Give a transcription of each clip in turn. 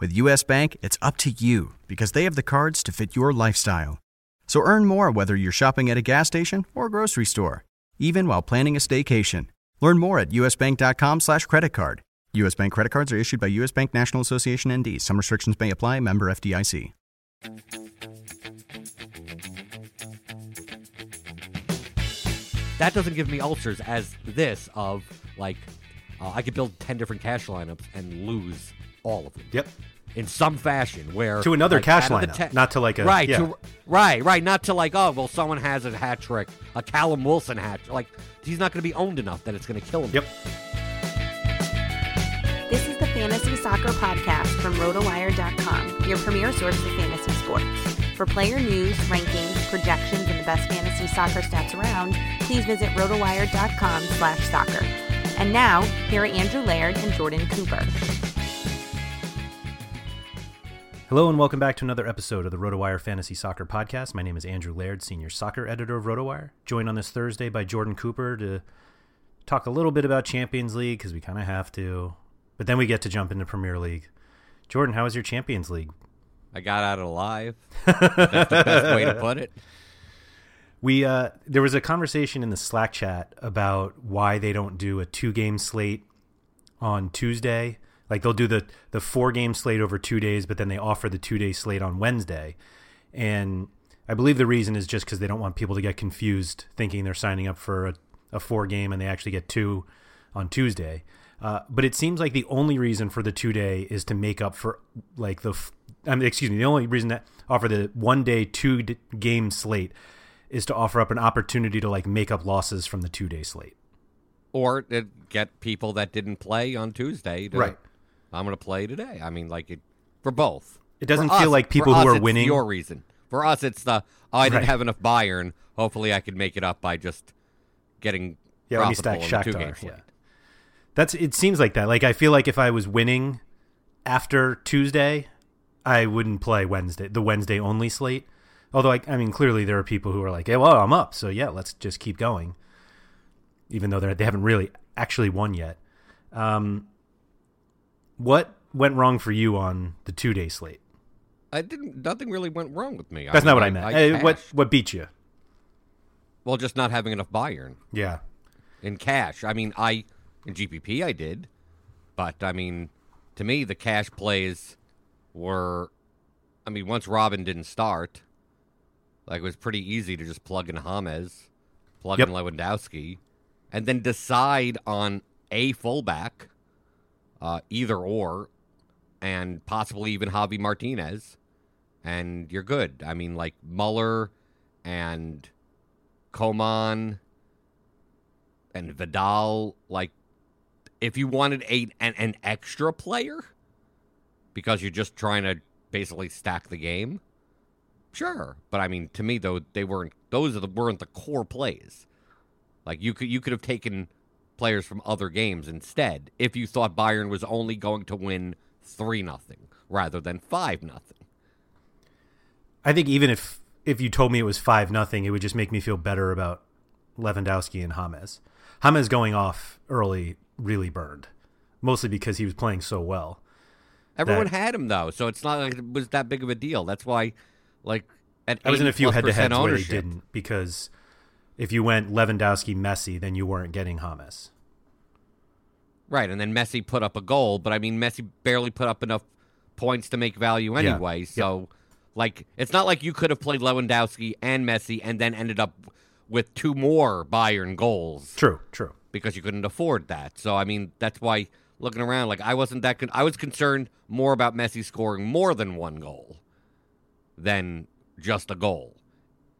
With US Bank, it's up to you because they have the cards to fit your lifestyle. So earn more whether you're shopping at a gas station or grocery store, even while planning a staycation. Learn more at usbank.com slash credit card. U.S. Bank credit cards are issued by U.S. Bank National Association ND. Some restrictions may apply. Member FDIC. That doesn't give me ulcers as this of like uh, I could build ten different cash lineups and lose all of them. Yep. In some fashion, where To another like, cash out of the lineup, ten- not to like a right, yeah. to, right, right, not to like oh well, someone has a hat trick, a Callum Wilson hat, like he's not going to be owned enough that it's going to kill him. Yep. This is the Fantasy Soccer Podcast from RotoWire.com, your premier source for fantasy sports. For player news, rankings, projections, and the best fantasy soccer stats around, please visit RotoWire.com slash soccer. And now, here are Andrew Laird and Jordan Cooper. Hello and welcome back to another episode of the RotoWire Fantasy Soccer Podcast. My name is Andrew Laird, senior soccer editor of RotoWire. Joined on this Thursday by Jordan Cooper to talk a little bit about Champions League because we kind of have to, but then we get to jump into Premier League. Jordan, how was your Champions League? I got out alive. That's the best way to put it. We uh, there was a conversation in the Slack chat about why they don't do a two game slate on Tuesday. Like they'll do the the four game slate over two days, but then they offer the two day slate on Wednesday. And I believe the reason is just because they don't want people to get confused, thinking they're signing up for a, a four game and they actually get two on Tuesday. Uh, but it seems like the only reason for the two day is to make up for like the I mean, excuse me, the only reason that offer the one day two d- game slate is to offer up an opportunity to like make up losses from the two day slate. or to get people that didn't play on Tuesday. To, Right. I'm going to play today. I mean, like it for both. It doesn't feel like people for who us, are it's winning- Your reason. For us, it's the oh, I didn't Right. have enough Bayern. Hopefully, I could make it up by just getting Yeah, let me stack profitable in the two-game Shakhtar. Yeah. That's it seems like that. Like I feel like if I was winning after Tuesday, I wouldn't play Wednesday, the Wednesday only slate. Although I, I mean, clearly there are people who are like, "Hey, well, I'm up, so yeah, let's just keep going," even though they they haven't really actually won yet. Um, what went wrong for you on the two day slate? I didn't. Nothing really went wrong with me. That's not what I meant. Hey, what what beat you? Well, just not having enough Bayern Yeah, in cash. I mean, I in GPP I did, but I mean, to me the cash plays were. I mean, once Robben didn't start, like it was pretty easy to just plug in James, plug in Lewandowski, and then decide on a fullback, uh, either or, and possibly even Javi Martinez, and you're good. I mean, like Muller and Coman and Vidal. Like, if you wanted a an, an extra player because you're just trying to basically stack the game, sure. But I mean, to me though, they weren't. Those are the weren't the core plays. Like you could you could have taken players from other games instead if you thought Bayern was only going to win three nothing rather than five nothing. I think even if if you told me it was five nothing, it would just make me feel better about Lewandowski and James. James going off early really burned, mostly because he was playing so well. Everyone That- had him though, so it's not like it was that big of a deal. That's why, like, at I was in a few head to heads where he didn't because if you went Lewandowski Messi, then you weren't getting Hamas. Right, and then Messi put up a goal, but I mean Messi barely put up enough points to make value anyway. So, like, it's not like you could have played Lewandowski and Messi and then ended up with two more Bayern goals True, true. because you couldn't afford that. So, I mean, that's why looking around, like, I wasn't that. Con- I was concerned more about Messi scoring more than one goal than just a goal.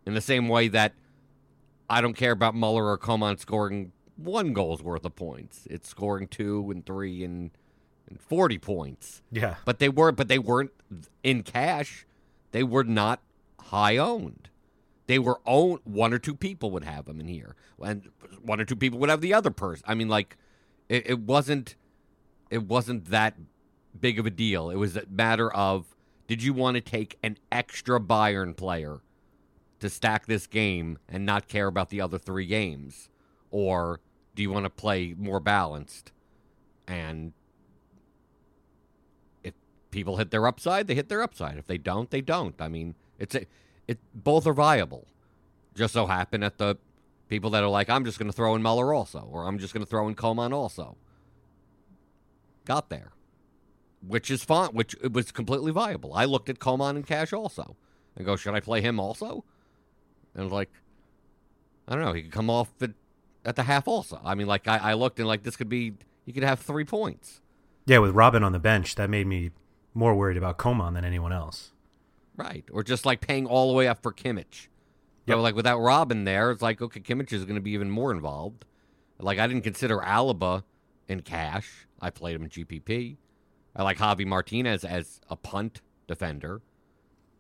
In the same way that I don't care about Muller or Coman scoring one goal's worth of points. It's scoring two and three and, and forty points. Yeah. But they weren't. but they weren't in cash. They were not high owned. They were owned one or two people would have them in here. And one or two people would have the other person. I mean like it, it wasn't it wasn't that big of a deal. It was a matter of did you want to take an extra Bayern player to stack this game and not care about the other three games? Or do you want to play more balanced? And if people hit their upside, they hit their upside. If they don't, they don't. I mean, it's a, it both are viable. Just so happen at the people that are like, I'm just going to throw in Muller also, or I'm just going to throw in Coman also. Got there, which is fine. Which was completely viable. I looked at Coman and Cash also, and go, should I play him also? And like, I don't know. He could come off at, at the half also. I mean, like I, I looked and like this could be. He could have three points. Yeah, with Robben on the bench, that made me more worried about Coman than anyone else. Right. Or just like paying all the way up for Kimmich. You know, like without Robben there, it's like, okay, Kimmich is going to be even more involved. Like, I didn't consider Alaba in cash. I played him in GPP. I like Javi Martinez as a punt defender.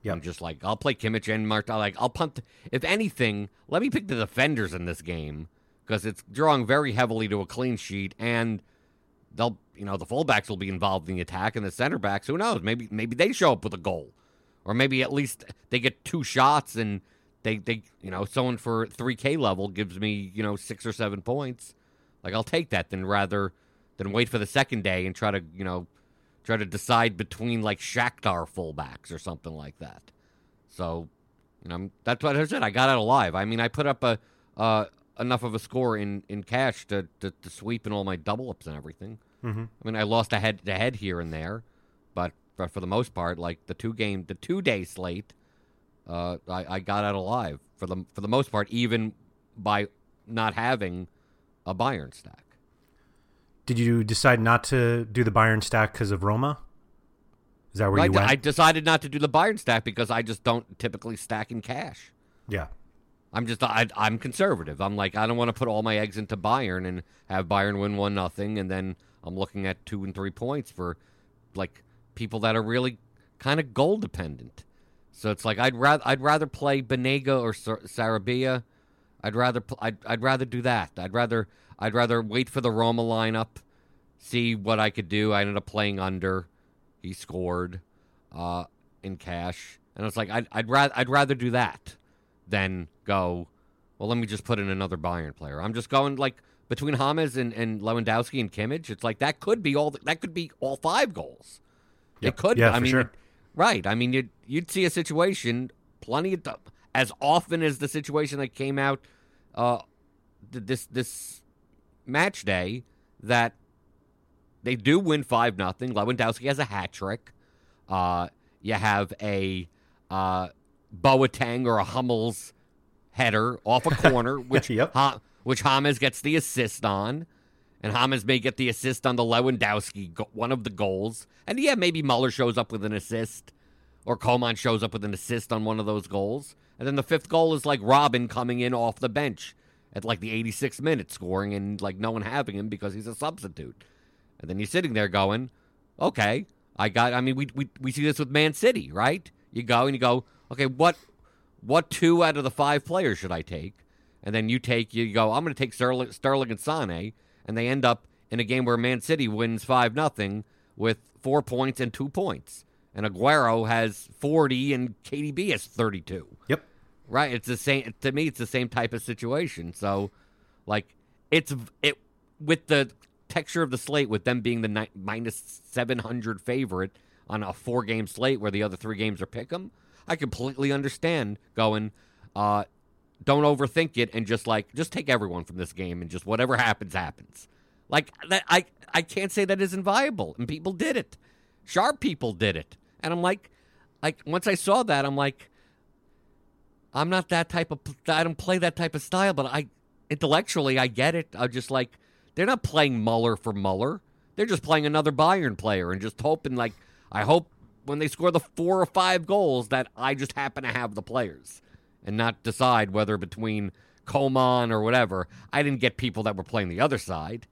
Yep. I'm just like, I'll play Kimmich and Mart. Like, I'll punt. If anything, let me pick the defenders in this game because it's drawing very heavily to a clean sheet, and they'll, you know, the fullbacks will be involved in the attack, and the center backs, who knows? Maybe, maybe they show up with a goal, or maybe at least they get two shots, and they, they, you know, someone for 3K level gives me, you know, six or seven points. Like, I'll take that than rather than wait for the second day and try to, you know, try to decide between like Shakhtar fullbacks or something like that. So, you know, that's what I said. I got out alive. I mean, I put up a uh, enough of a score in in cash to to, to sweep in all my double ups and everything. Mm-hmm. I mean, I lost a head to head here and there, but but for the most part, like the two game, the two day slate, uh, I, I got out alive for the for the most part, even by not having a Bayern stack. Did you decide not to do the Bayern stack because of Roma? Is that where I, you went? I decided not to do the Bayern stack because I just don't typically stack in cash. yeah. I'm just I, I'm conservative. I'm like I don't want to put all my eggs into Bayern and have Bayern win one nothing, and then I'm looking at two and three points for like people that are really kind of goal dependent. So it's like I'd rather I'd rather play Banega or Sar- Sarabia. I'd rather I'd I'd rather do that. I'd rather I'd rather wait for the Roma lineup, see what I could do. I ended up playing Ünder. He scored uh, in cash, and it's like I'd I'd rather I'd rather do that than go. Well, let me just put in another Bayern player. I'm just going like between James and, and Lewandowski and Kimmich. It's like that could be all that could be all five goals. Yep. It could. Yeah, I mean, sure. right. I mean, you'd you'd see a situation plenty of as often as the situation that came out uh, this this match day that they do win five nothing. Lewandowski has a hat trick. Uh, you have a uh, Boateng or a Hummels header off a corner, which Yep. Ha- which James gets the assist on, and James may get the assist on the Lewandowski go- one of the goals. And yeah, maybe Muller shows up with an assist, or Coman shows up with an assist on one of those goals. And then the fifth goal is like Robben coming in off the bench at like the 86th minute scoring and like no one having him because he's a substitute. And then you're sitting there going, okay, I got. I mean, we we we see this with Man City, right? You go and you go, okay, what what two out of the five players should I take? And then you take you go, I'm going to take Sterling, Sterling and Sane, and they end up in a game where Man City wins five nothing with four points and two points, and Aguero has 40 and KDB has 32. Yep. Right. It's the same to me. It's the same type of situation. So, like, it's it with the texture of the slate, with them being the ni- minus seven hundred favorite on a four game slate where the other three games are pick 'em. I completely understand going. Uh, don't overthink it and just like just take everyone from this game and just whatever happens happens. Like that, I I can't say that isn't viable, and people did it. Sharp people did it, and I'm like, like once I saw that, I'm like. I'm not that type of. I don't play that type of style, but I intellectually I get it. I'm just like they're not playing Muller for Muller. They're just playing another Bayern player and just hoping like I hope when they score the four or five goals that I just happen to have the players and not decide whether between Coman or whatever. I didn't get people that were playing the other side,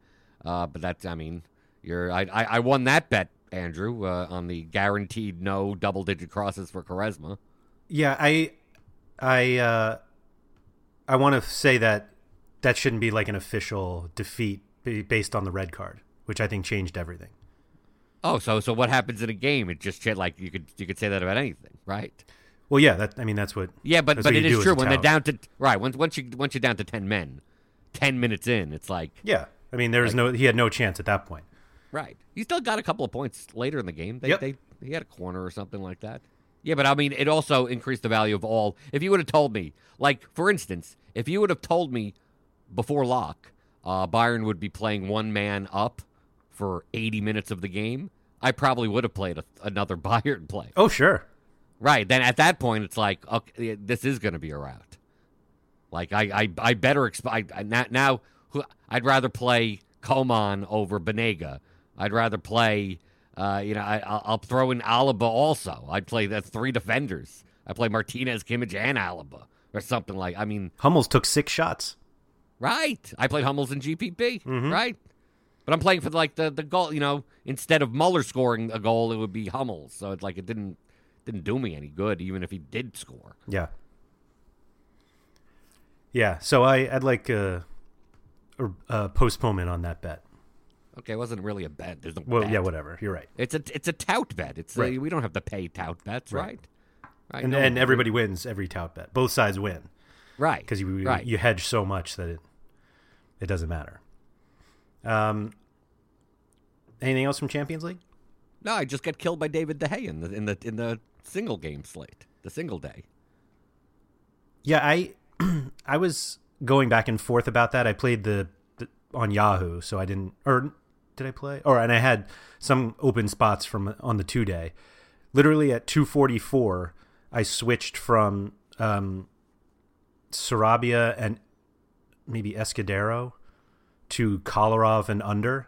uh, but that's I mean you're I I, I won that bet Andrew uh, on the guaranteed no double digit crosses for Quaresma. Yeah, I, I, uh, I want to say that that shouldn't be like an official defeat based on the red card, which I think changed everything. Oh, so so what happens in a game? It just like you could you could say that about anything, right? Well, yeah, that I mean that's what. Yeah, but but it is true when they're down to right once once you once you're down to ten men, ten minutes in, it's like Yeah, I mean there was no he had no chance at that point. right. He still got a couple of points later in the game. They Yep. they he had a corner or something like that. Yeah, but I mean, it also increased the value of all. If you would have told me, like for instance, if you would have told me before lock, uh, Bayern would be playing one man up for 80 minutes of the game, I probably would have played a, another Bayern play. Oh sure, Right. Then at that point, it's like, okay, this is going to be a rout. Like I, I, I better exp- I, now, now, who- I'd rather play Coman over Banega. I'd rather play, uh, you know, I, I'll, I'll throw in Alaba also. I'd play the three defenders. I play Martinez, Kimmich, and Alaba or something like. I mean, Hummels took six shots. right. I played Hummels in GPP. Mm-hmm. Right. But I'm playing for like the the goal. You know, instead of Muller scoring a goal, it would be Hummels. So it's like it didn't didn't do me any good, even if he did score. Yeah, yeah. So I I'd like a, a, a postponement on that bet. Okay, it wasn't really a bet. There's no Well, bet. yeah, whatever. You're right. It's a it's a tout bet. It's Right. a, we don't have to pay tout bets, Right. right? Right. And no and everybody wins every tout bet. Both sides win right because you right. you hedge so much that it it doesn't matter. Um. Anything else from Champions League? No, I just got killed by David De Gea in the in the in the single game slate, the single day. Yeah, I I was going back and forth about that. I played the, the on Yahoo, so I didn't or did I play? Or and I had some open spots from on the two day. Literally at two forty four, I switched from um, Sarabia and maybe Escudero to Kolarov and Ünder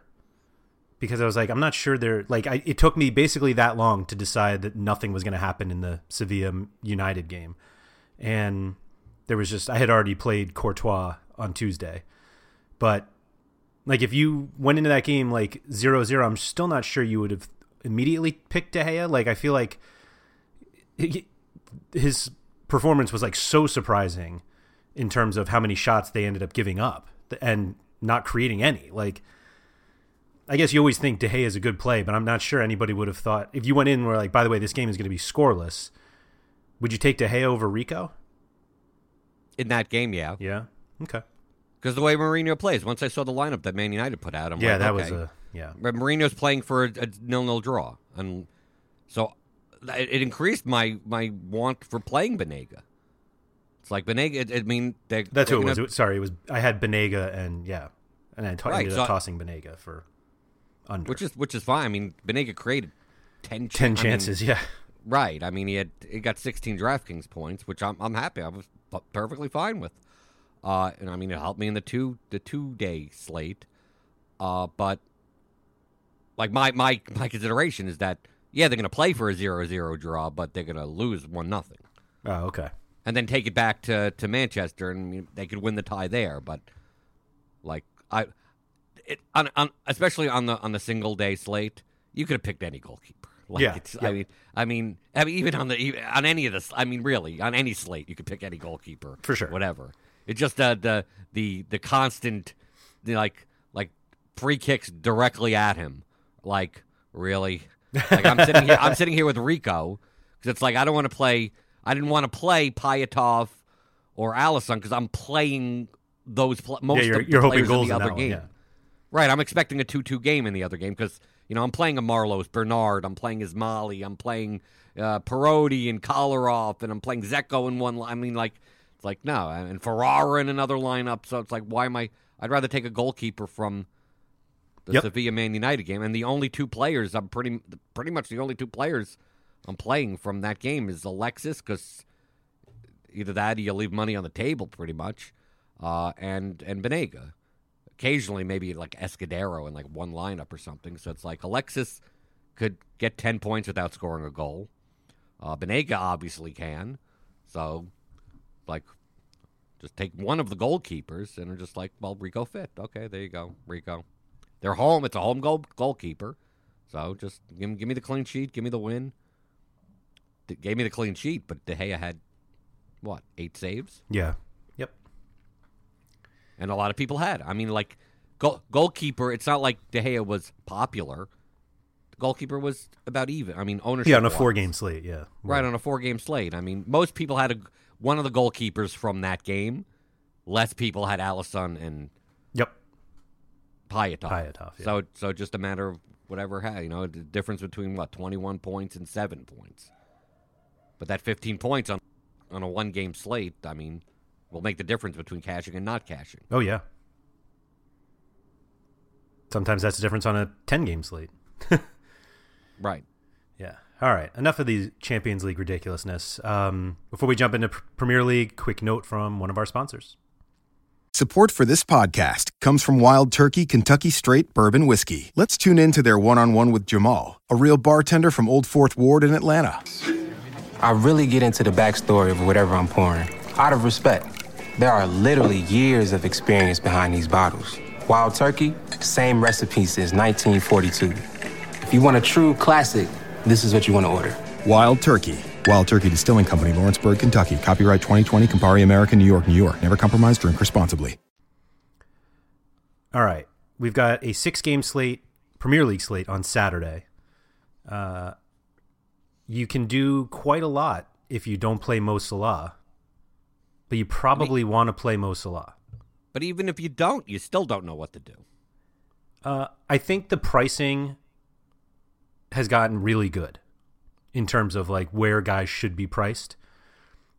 because I was like, I'm not sure they're like. I, it took me basically that long to decide that nothing was going to happen in the Sevilla United game, and there was just I had already played Courtois on Tuesday, but like if you went into that game like 0-0, I'm still not sure you would have immediately picked De Gea. Like I feel like he- his performance was like so surprising in terms of how many shots they ended up giving up and not creating any. Like I guess you always think De Gea is a good play, but I'm not sure anybody would have thought if you went in where like, by the way, this game is going to be scoreless. Would you take De Gea over Rico? In that game, yeah, Yeah. Okay. Because the way Mourinho plays. Once I saw the lineup that Man United put out, I'm yeah, like, that okay. was a yeah. But Mourinho's playing for a, a nil-nil draw, and so it, it increased my my want for playing Banega. It's like Banega. I mean, they That's who it was. gonna- It was- Sorry, it was. I had Banega and yeah, and I t- Right, ended so- up tossing Banega for Ünder which is which is fine. I mean, Banega created ten ch- ten I mean, chances. yeah. Right. I mean, he had he got 16 DraftKings points, which I'm I'm happy. I was perfectly fine with. Uh, and I mean, it helped me in the two the two day slate. Uh, but like my my my consideration is that yeah, they're going to play for a 0-0 draw, but they're going to lose one nothing. Oh, okay. and then take it back to to Manchester, and they could win the tie there. But like I, it on, on especially on the on the single day slate, you could have picked any goalkeeper. Like Yeah, it's, yeah. I mean, I mean, I mean, even on the even, on any of this, I mean, really, on any slate, you could pick any goalkeeper For sure. Whatever. It's just uh, the the the constant, the, like like free kicks directly at him. Like really, like I'm sitting here, I'm sitting here with Rico because it's like I don't want to play. I didn't want to play Pyatov or Alisson because I'm playing those pl- most yeah, you're, of the you're hoping players goals in the other game. one. Yeah. Right, I'm expecting a 2-2 game in the other game because you know I'm playing a Marlos, Bernard, I'm playing Ismali, I'm playing uh, Perotti and Kolarov, and I'm playing Dzeko in one. I mean, like it's like no, and Ferreyra in another lineup. So it's like, why am I? I'd rather take a goalkeeper from the Yep. Sevilla Man United game, and the only two players I'm pretty pretty much the only two players I'm playing from that game is Alexis because either that or you leave money on the table pretty much, uh, and and Banega occasionally maybe like Escudero in like one lineup or something. So it's like Alexis could get 10 points without scoring a goal. Uh, Banega obviously can. So, like, just take one of the goalkeepers and are just like, well, Rico fit. Okay, there you go, Rico. They're home. It's a home goal goalkeeper. So just give, give me the clean sheet. Give me the win. D- gave me the clean sheet, but De Gea had, what, eight saves? Yeah. Yep. and a lot of people had. I mean, like goal, goalkeeper. It's not like De Gea was popular. The goalkeeper was about even. I mean, ownership. Yeah, on a four game slate. Yeah. right on a four game slate. I mean, most people had a, one of the goalkeepers from that game. Less people had Alisson and Yep. Pyatov. Pyatov, yeah. So so just a matter of whatever had you know the difference between what twenty one points and seven points. But that fifteen points on on a one game slate, I mean, will make the difference between cashing and not cashing. Oh yeah. Sometimes that's the difference on a ten game slate. Right. Yeah. All right. Enough of these Champions League ridiculousness. Um, before we jump into Pr- Premier League, quick note from one of our sponsors. Support for this podcast comes from Wild Turkey Kentucky Straight Bourbon Whiskey. Let's tune in to their one on one with Jamal, a real bartender from Old Fourth Ward in Atlanta. I really get into the backstory of whatever I'm pouring, out of respect. There are literally years of experience behind these bottles. Wild Turkey, same recipe since 1942. If you want a true classic, this is what you want to order. Wild Turkey. Wild Turkey Distilling Company, Lawrenceburg, Kentucky. Copyright 2020, Campari America, New York, New York. Never compromise, drink responsibly. All right. We've got a six game slate, Premier League slate on Saturday. Uh, you can do quite a lot if you don't play Mo Salah, but you probably want to play Mo Salah. But even if you don't, you still don't know what to do. Uh, I think the pricing has gotten really good in terms of like where guys should be priced.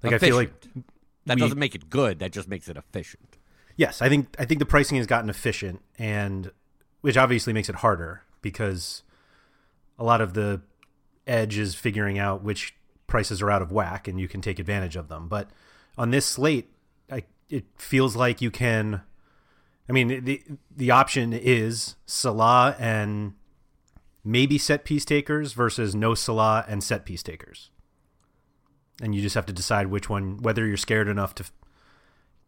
Like I feel like that we- doesn't make it good. That just makes it efficient. Yes, I think I think the pricing has gotten efficient, and which obviously makes it harder because a lot of the edge is figuring out which prices are out of whack, and you can take advantage of them. But on this slate, I, it feels like you can. I mean, the the option is Salah and maybe set piece takers versus no Salah and set piece takers, and you just have to decide which one, whether you're scared enough to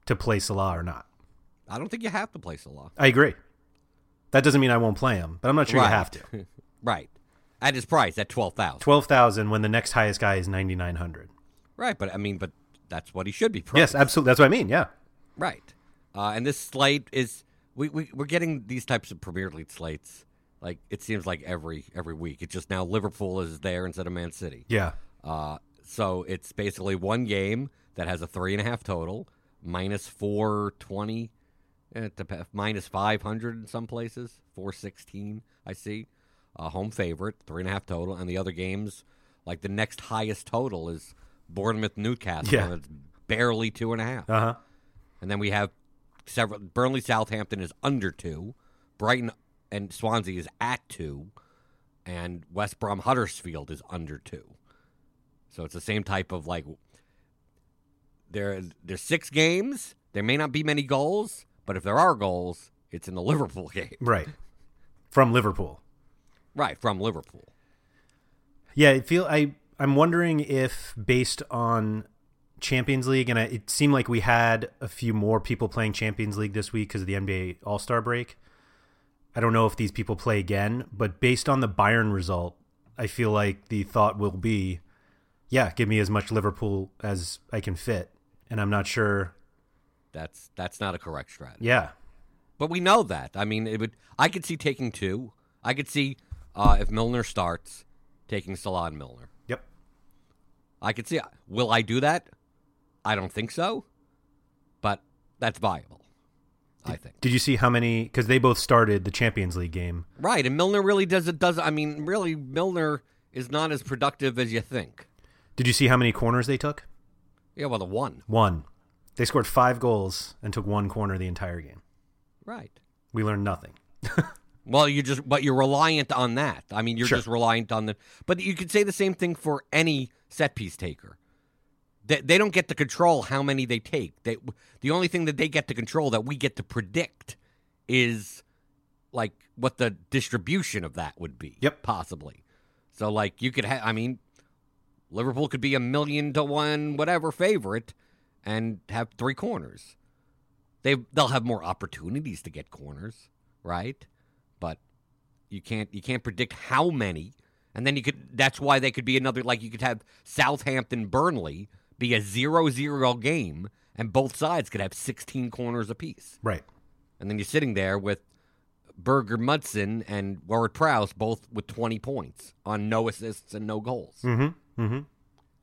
to play Salah or not. I don't think you have to play Salah. I agree. That doesn't mean I won't play him, but I'm not sure right. you have to. right. At his price, at twelve thousand. Twelve thousand when the next highest guy is ninety nine hundred. Right, but I mean, but that's what he should be. Priced. Yes, absolutely. That's what I mean. Yeah. Right. Uh, and this slate is we, we we're getting these types of Premier League slates. Like it seems like every every week. It's just now Liverpool is there instead of Man City. Yeah. Uh, so it's basically one game that has a three and a half total, minus four twenty, eh, minus five hundred in some places, four sixteen. I see, a home favorite, three and a half total, and the other games, like the next highest total is Bournemouth Newcastle, Yeah. and it's barely two and a half. Uh huh. And then we have several. Burnley Southampton is under two. Brighton and Swansea is at two. And West Brom Huddersfield is under two. So it's the same type of like. There, there's six games. There may not be many goals, but if there are goals, it's in the Liverpool game. Right. From Liverpool. Right, from Liverpool. Yeah, I feel I I'm wondering if based on Champions League, and I, it seemed like we had a few more people playing Champions League this week because of the NBA All Star break. I don't know if these people play again, but based on the Bayern result, I feel like the thought will be, yeah, give me as much Liverpool as I can fit, and I'm not sure. That's that's not a correct strategy. Yeah, But we know that. I mean, it would. I could see taking two. I could see uh, if Milner starts taking Salah and Milner. yep, I could see. Will I do that? I don't think so, but that's viable. I think. Did you see how many? Because they both started the Champions League game. Right, and Milner really does it. Does I mean, really, Milner is not as productive as you think. Did you see how many corners they took? Yeah, well, the one. One. They scored five goals and took one corner the entire game. Right. We learned nothing. Well, you just but you're reliant on that. I mean, you're Sure. just reliant on the. But you could say the same thing for any set piece taker. They, they don't get to control how many they take. They the only thing that they get to control that we get to predict is like what the distribution of that would be. Yep. possibly. So like you could have. I mean, Liverpool could be a million to one whatever favorite and have three corners. They they'll have more opportunities to get corners, right? But you can't you can't predict how many. And then you could that's why they could be another like you could have Southampton Burnley be a 0-0 game and both sides could have 16 corners apiece. Right. And then you're sitting there with Berg Gudmundsson and Ward Prowse both with 20 points on no assists and no goals. Mm-hmm. Mm-hmm.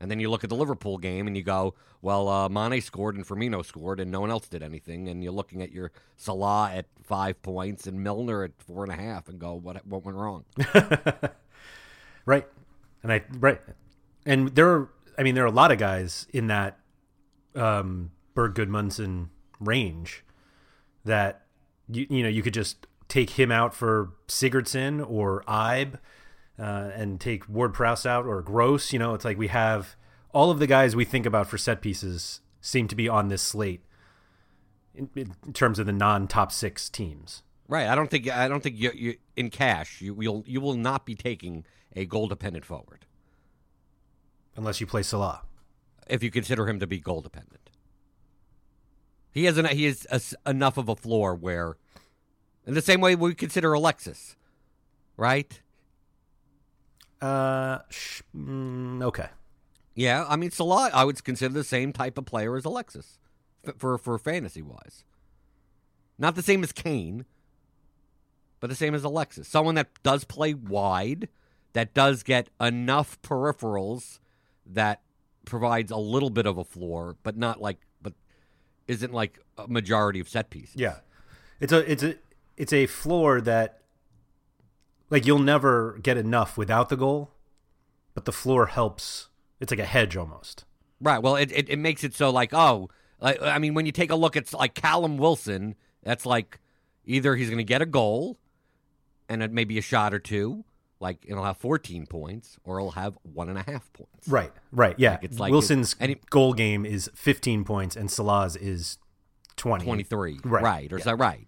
And then you look at the Liverpool game and you go, well, uh, Mane scored and Firmino scored and no one else did anything. And you're looking at your Salah at five points and Milner at four and a half and go, what, what went wrong? Right. And I right. And there are I mean there are a lot of guys in that um Berg Gudmundsson range that you you know you could just take him out for Sigurdsson or Ibe uh, and take Ward Prowse out or Gross, you know, it's like we have all of the guys we think about for set pieces seem to be on this slate in, in terms of the non-top 6 teams. right. I don't think I don't think you, you in cash you will you will not be taking a goal dependent forward Unless you play Salah. if you consider him to be goal dependent. He has an, he is a enough of a floor where, in the same way we consider Alexis, right? Uh sh- mm, okay. Yeah, I mean Salah, I would consider the same type of player as Alexis, f- for for fantasy wise. Not the same as Kane, but the same as Alexis. Someone that does play wide, that does get enough peripherals, that provides a little bit of a floor, but not like, but isn't like a majority of set pieces. Yeah, it's a it's a it's a floor that like you'll never get enough without the goal, but the floor helps. It's like a hedge almost. Right. Well, it, it, it makes it so like, oh, like, I mean, when you take a look at like Callum Wilson, that's like either he's going to get a goal and it may a shot or two, like he'll have 14 points, or it'll have one and a half points. Right, right, yeah. Like, it's like Wilson's it- it- goal game is 15 points, and Salah's is 20. 23. Right, Right. Or is that right?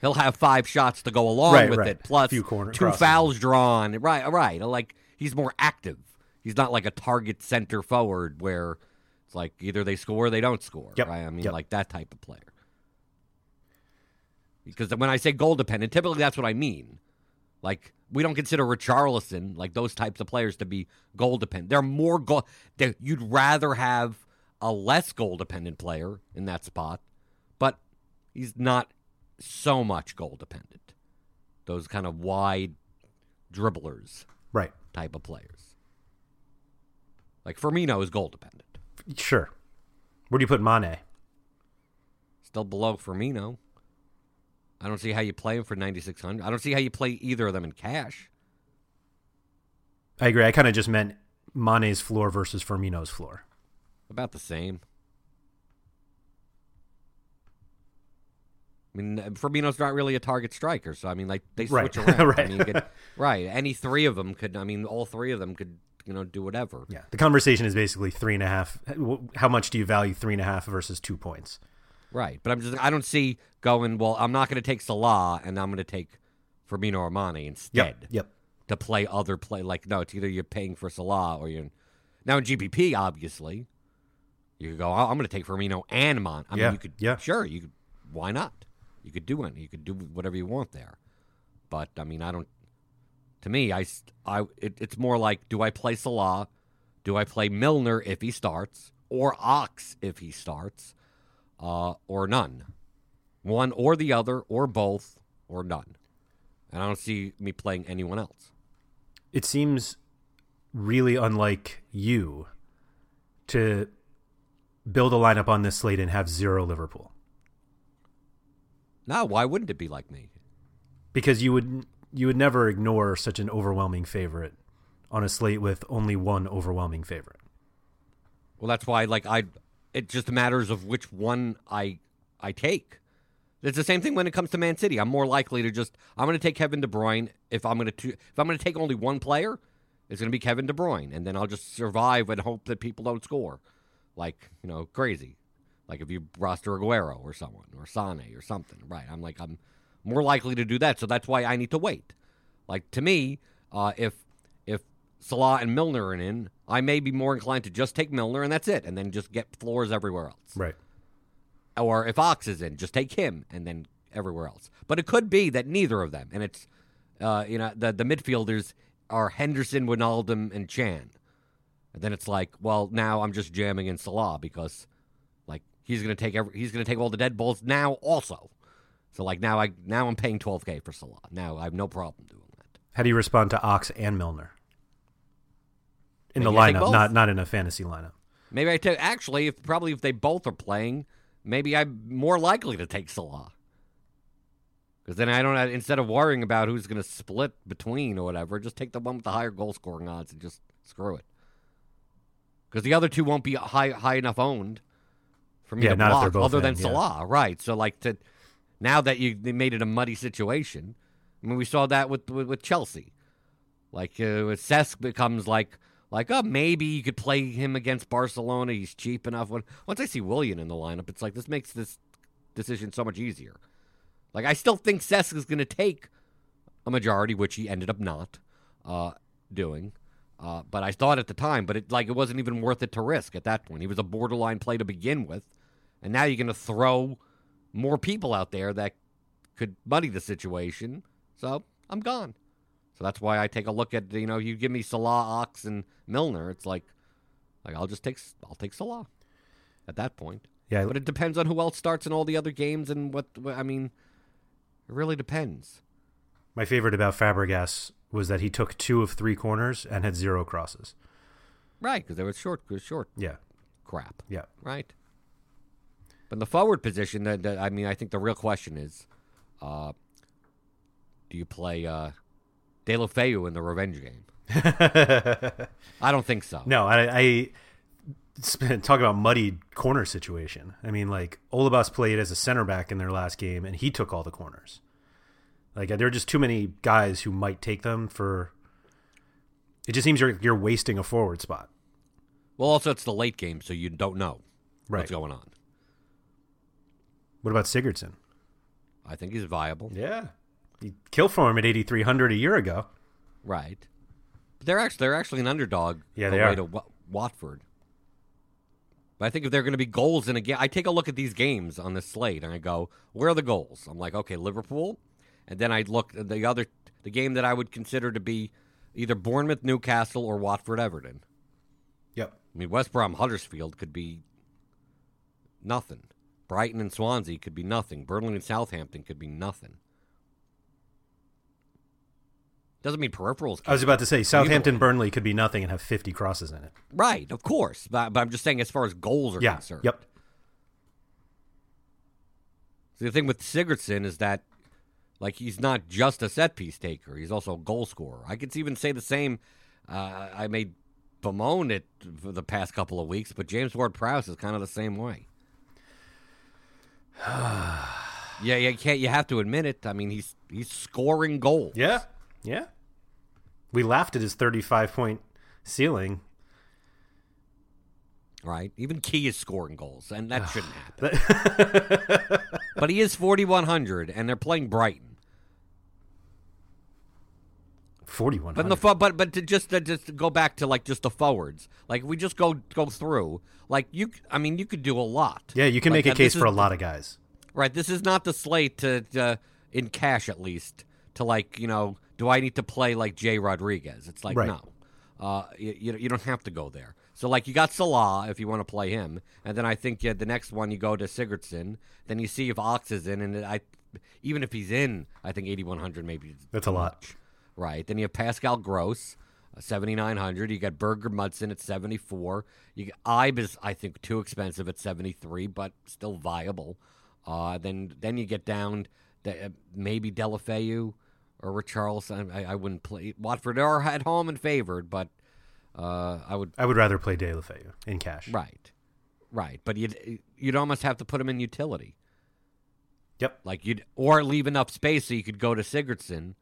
He'll have five shots to go along Right, with right. it, plus two crosses. fouls drawn. Right, right. Like he's more active. He's not like a target center forward where it's like either they score or they don't score. Yep, Right. I mean, yep. like that type of player. Because when I say goal dependent, typically that's what I mean. Like we don't consider Richarlison like those types of players to be goal dependent. They're more goal. They're, you'd rather have a less goal dependent player in that spot, but he's not so much goal dependent. Those kind of wide dribblers Right, type of players. Like Firmino is goal dependent. sure. Where do you put Mane? Still below Firmino. I don't see how you play him for 9600. I don't see how you play either of them in cash. I agree. I kind of just meant Mane's floor versus Firmino's floor. About the same. I mean, Firmino's not really a target striker, so I mean, like they Right. switch around. I Right. mean, could, right? Any three of them could. I mean, all three of them could, you know, do whatever. Yeah, the conversation is basically three and a half. How much do you value three and a half versus two points? Right. But I'm just, I don't see going. Well, I'm not going to take Salah, and I'm going to take Firmino or Mane instead. Yep. Yep. to play other play. Like no, it's either you're paying for Salah or you're now in GPP. Obviously, You could go, "Oh, I'm going to take Firmino and Mon. I Yeah, mean, you could, yeah. sure, you could. Why not? You could do it. You could do whatever you want there. But I mean, I don't. To me, I, I, it, it's more like, do I play Salah? Do I play Milner if he starts, or Ox if he starts, uh, or none? One or the other, or both, or none. And I don't see me playing anyone else. It seems really unlike you to build a lineup on this slate and have zero Liverpool Now, why wouldn't it be like me? because you would you would never ignore such an overwhelming favorite on a slate with only one overwhelming favorite. Well, that's why, like, I, it just matters of which one I, I take. It's the same thing when it comes to Man City. I'm more likely to just, I'm going to take Kevin De Bruyne if I'm going to, if I'm going to take only one player, it's going to be Kevin De Bruyne, and then I'll just survive and hope that people don't score, like you know, crazy. Like if you roster Aguero or someone or Sane or something, right? I'm like I'm more likely to do that, so that's why I need to wait. Like to me, uh, if if Salah and Milner are in, I may be more inclined to just take Milner and that's it, and then just get floors everywhere else. Right. Or if Ox is in, just take him and then everywhere else. But it could be that neither of them, and it's uh, you know the the midfielders are Henderson, Wijnaldum, and Chan. And then it's like, well, now I'm just jamming in Salah because like he's gonna take every, he's gonna take all the dead balls now also. So like now I now I'm paying 12k for Salah. Now I have no problem doing that. How do you respond to Ox and Milner in the Maybe I take lineup, both. not not in a fantasy lineup? Maybe I take actually if probably if they both are playing, maybe I'm more likely to take Salah. Because then I don't instead of worrying about who's going to split between or whatever, just take the one with the higher goal scoring odds and just screw it. Because the other two won't be high high enough owned for me Yeah, to not block, other than in, yeah. Salah, right? So like to now that you they made it a muddy situation. I mean, we saw that with with, with Chelsea. Like uh, Cesc becomes like like oh maybe you could play him against Barcelona. He's cheap enough. When once I see Willian in the lineup, it's like this makes this decision so much easier. Like I still think Cesc is going to take a majority, which he ended up not uh, doing. Uh, but I thought at the time, but it like it wasn't even worth it to risk at that point. He was a borderline play to begin with, and now you're going to throw more people out there that could muddy the situation. So I'm gone. So that's why I take a look at you know you give me Salah, Ox, and Milner. It's like like I'll just take I'll take Salah at that point. Yeah, But it depends on who else starts in all the other games and what I mean. It really depends. my favorite about Fabregas was that he took two of three corners and had zero crosses. Right, because they were short, short Yeah, crap. yeah. Right. But in the forward position, that, that- I mean, I think the real question is, uh, do you play uh, Deulofeu in the revenge game? I don't think so. No, I, I talk about muddied corner situation. I mean, like Holebas played as a center back in their last game, and he took all the corners. Like there are just too many guys who might take them for. It just seems you're you're wasting a forward spot. Well, also it's the late game, so you don't know Right. what's going on. What about Sigurdsson? I think he's viable. Yeah, he killed for him at eighty three hundred a year ago. Right. But they're actually they're actually an underdog. Yeah, they are. to Wa- Watford. But I think if they're going to be goals in a game, I take a look at these games on this slate and I go, where are the goals? I'm like, okay, Liverpool, and then I look at the other the game that I would consider to be either Bournemouth, Newcastle, or Watford, Everton. Yep. I mean, West Brom, Huddersfield could be nothing. Brighton and Swansea could be nothing. Burnley and Southampton could be nothing. Doesn't mean peripherals. I was about to say Southampton. Burnley could be nothing and have fifty crosses in it. Right, of course. But, but I'm just saying, as far as goals are Yeah. concerned. Yep. So the thing with Sigurdsson is that, like, he's not just a set piece taker; he's also a goal scorer. I could even say the same. Uh, I made bemoan it for the past couple of weeks, but James Ward-Prowse is kind of the same way. yeah, you can't. You have to admit it. I mean, he's he's scoring goals. Yeah. Yeah. We laughed at his thirty-five point ceiling. right? Even Ki is scoring goals, and that shouldn't happen. but he is 4,100, and they're playing Brighton. Forty one. But the fo- but but to just to just to go back to like just the forwards, like we just go go through, like you, I mean, you could do a lot. Yeah, you can Like, make a case for a lot of guys. Right. This is not the slate to, to in cash at least to like you know. Do I need to play like Jay Rodriguez? It's like Right. no. Uh, you, you don't have to go there. So like you got Salah if you want to play him, and then I think yeah, the next one you go to Sigurdsson. Then you see if Ox is in, and I even if he's in, I think eighty one hundred maybe. That's a lot. much. Right. Then you have Pascal Gross, seventy nine hundred. You got Berg Gudmundsson at seventy four. You got Ibe is I think too expensive at seventy three, but still viable. Uh, then then you get down to, uh, maybe Deulofeu or Richarlison. I, I wouldn't play Watford are at home and favored, but uh, I would I would rather play Deulofeu in cash. right, right. But you'd you'd almost have to put him in utility. Yep. Like you'd or leave enough space so you could go to Sigurdsson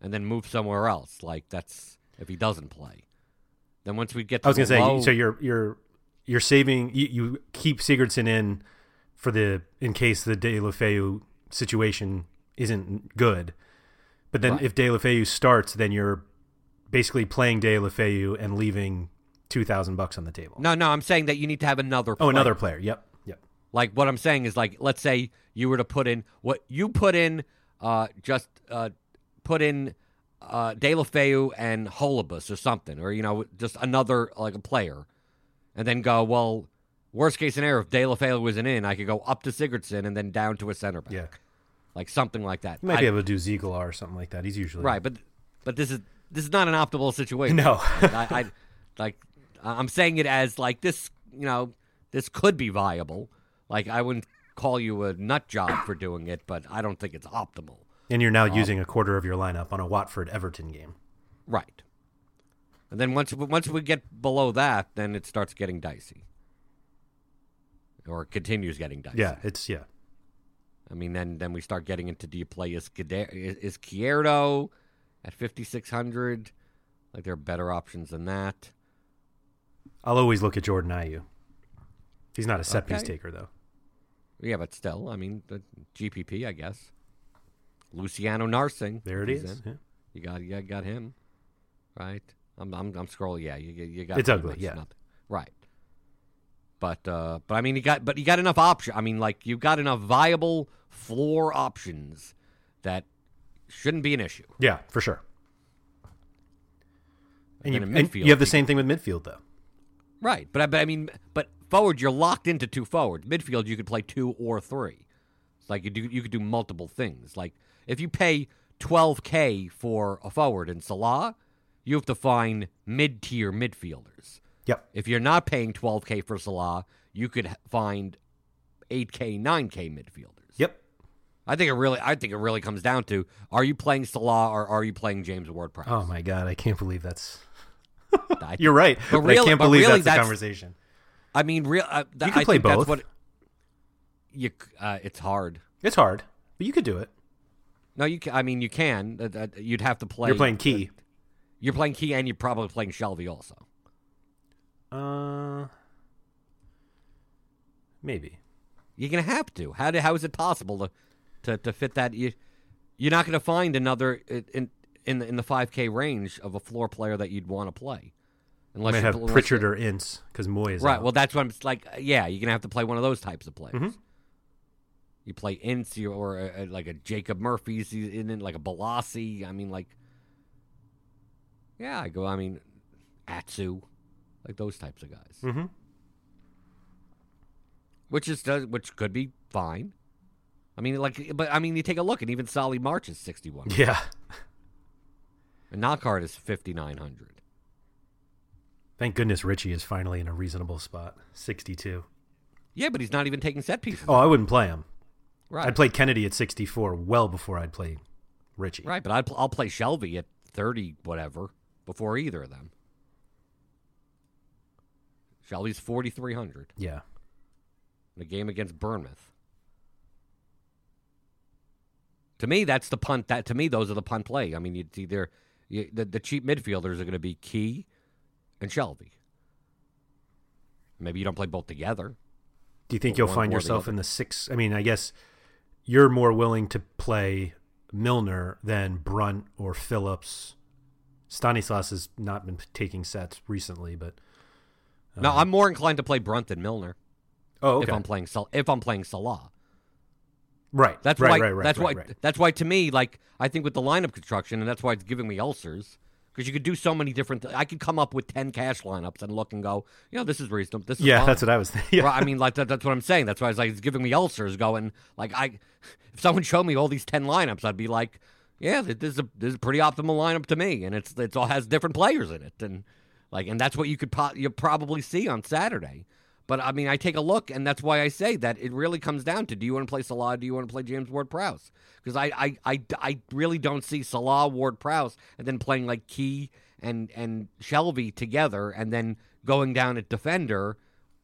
and then move somewhere else. Like that's if he doesn't play. Then once we get to I was gonna the say. So you're you're you're saving. You, you keep Sigurdsson in for the in case the Deulofeu situation isn't good. But then Right. if Deulofeu starts, then you're basically playing Deulofeu and leaving two thousand bucks on the table. no, no, I'm saying that you need to have another. Oh, another player. player. Yep. Yep. Like what I'm saying is like let's say you were to put in what you put in uh just uh put in uh Deulofeu and Holebas or something or you know just another like a player and then go well worst case scenario if Deulofeu wasn't in I could go up to Sigurdsson and then down to a center back Yeah. Like something like that You might I- be able to do Zeegelaar or something like that. He's usually right but but this is this is not an optimal situation No. I, I like I'm saying it as like this you know this could be viable like I wouldn't call you a nut job for doing it but I don't think it's optimal And you're now um, using a quarter of your lineup on a Watford Everton game. right and then once once we get below that then it starts getting dicey or it continues getting dicey Yeah, it's yeah. I mean then then we start getting into do you play is is Kierdo at 5600 like there are better options than that I'll always look at Jordan Ayew. He's not a set piece taker though. Yeah, but still, I mean, the GPP, I guess. Luciano Narsingh. There it is. Yeah. You got, you got him, right? I'm, I'm, I'm scrolling. Yeah, you, you got. It's ugly, yeah. nothing. Right. But, uh, but I mean, you got, but you got enough option. I mean, like you got enough viable floor options that shouldn't be an issue. Yeah, for sure. And, you, then and you have the same thing with midfield though. Right, but I, but I mean, but forward, you're locked into two forwards. Midfield, you could play two or three. It's like you do, you could do multiple things. Like if you pay 12k for a forward in Salah, you have to find mid-tier midfielders. Yep. If you're not paying 12k for Salah, you could find 8k, 9k midfielders. Yep. I think it really, I think it really comes down to: Are you playing Salah or are you playing James Ward-Prowse? Oh my god, I can't believe that's. You're right, But but, really- I can't believe really that's the conversation. I mean, real. Uh, th- You can I play think that's both. what you. Uh, it's hard. It's hard, but you could do it. No, you. Can, I mean, you can. Uh, you'd have to play. You're playing Ki. You're playing Ki, and you're probably playing Shelvey also. Uh, maybe. You're gonna have to. How do, How is it possible to to, to fit that? You, you're not gonna find another in in in the, in the 5K range of a floor player that you'd want to play, unless you have Pritchard or Ince because Mooy is Right. out. Well, that's what I'm like. uh, Yeah, you're gonna have to play one of those types of players. Mhm. You play Ince or a, a, like a Jacob Murphy's in it, like a Balassi. I mean, like, yeah, I go. I mean, Atsu, like those types of guys, Mhm. which is does which could be fine. I mean, like, but I mean, you take a look, and even Solly March is 61, Yeah. and Knockaert is 5900. Thank goodness Ritchie is finally in a reasonable spot. 62. Yeah, but he's not even taking set pieces. Oh, I wouldn't play him. right, I'd play Kennedy at 64 well before I'd play Ritchie. Right, but I'd, pl- I'll play Shelvey at 30, whatever, before either of them. Shelvey's 4,300 Yeah. in a game against Bournemouth. To me, that's the punt. That to me, those are the punt play. I mean, it's either you, the the cheap midfielders are going to be Ki and Shelvey. Maybe you don't play both together. Do you think you'll one find yourself in the six? I mean, I guess you're more willing to play Milner than Brunt or Phillips Stanislas has not been taking sets recently, but no, I'm more inclined to play Brunt than Milner oh, okay. if I'm playing Sal- if I'm playing Salah. right. That's right, why. right, right, that's right, why. right. That's why to me, like I think with the lineup construction, and that's why it's giving me ulcers because you could do so many different. I could come up with ten cash lineups and look and go, you know, this is reasonable. This is Yeah, fine. that's what I was thinking. Yeah. Well, I mean, like that, that's what I'm saying. That's why it's like it's giving me ulcers. Going like I, if someone showed me all these ten lineups, I'd be like, yeah, this is a this is a pretty optimal lineup to me, and it's it's all has different players in it, and like and that's what you could po- you probably see on Saturday. But I mean, I take a look, and that's why I say that it really comes down to: Do you want to play Salah? Do you want to play James Ward-Prowse? Because I, I, I, I really don't see Salah, Ward-Prowse, and then playing like Ki and and Shelvey together, and then going down at defender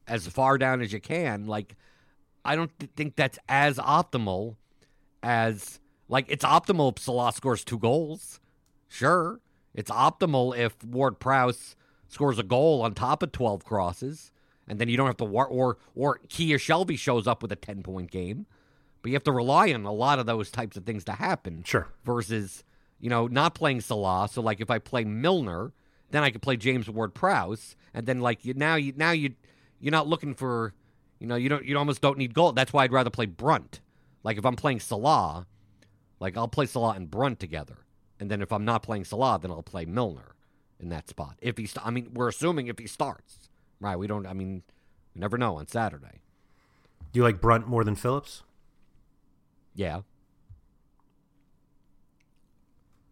as far down as you can. Like, I don't th- think that's as optimal as like it's optimal if Salah scores two goals. Sure, it's optimal if Ward Prowse scores a goal on top of twelve crosses, and then you don't have to war or or Kia Shelvey shows up with a ten point game. But you have to rely on a lot of those types of things to happen. Sure. Versus, you know, not playing Salah. So like if I play Milner, then I could play James Ward Prowse, and then like you now you now you you're not looking for, you know, you don't you almost don't need goal. That's why I'd rather play Brunt. Like if I'm playing Salah, like I'll play Salah and Brunt together, and then if I'm not playing Salah, then I'll play Milner in that spot. If he, st- I mean, we're assuming if he starts, right? We don't. I mean, we never know on Saturday. Do you like Brunt more than Phillips? Yeah,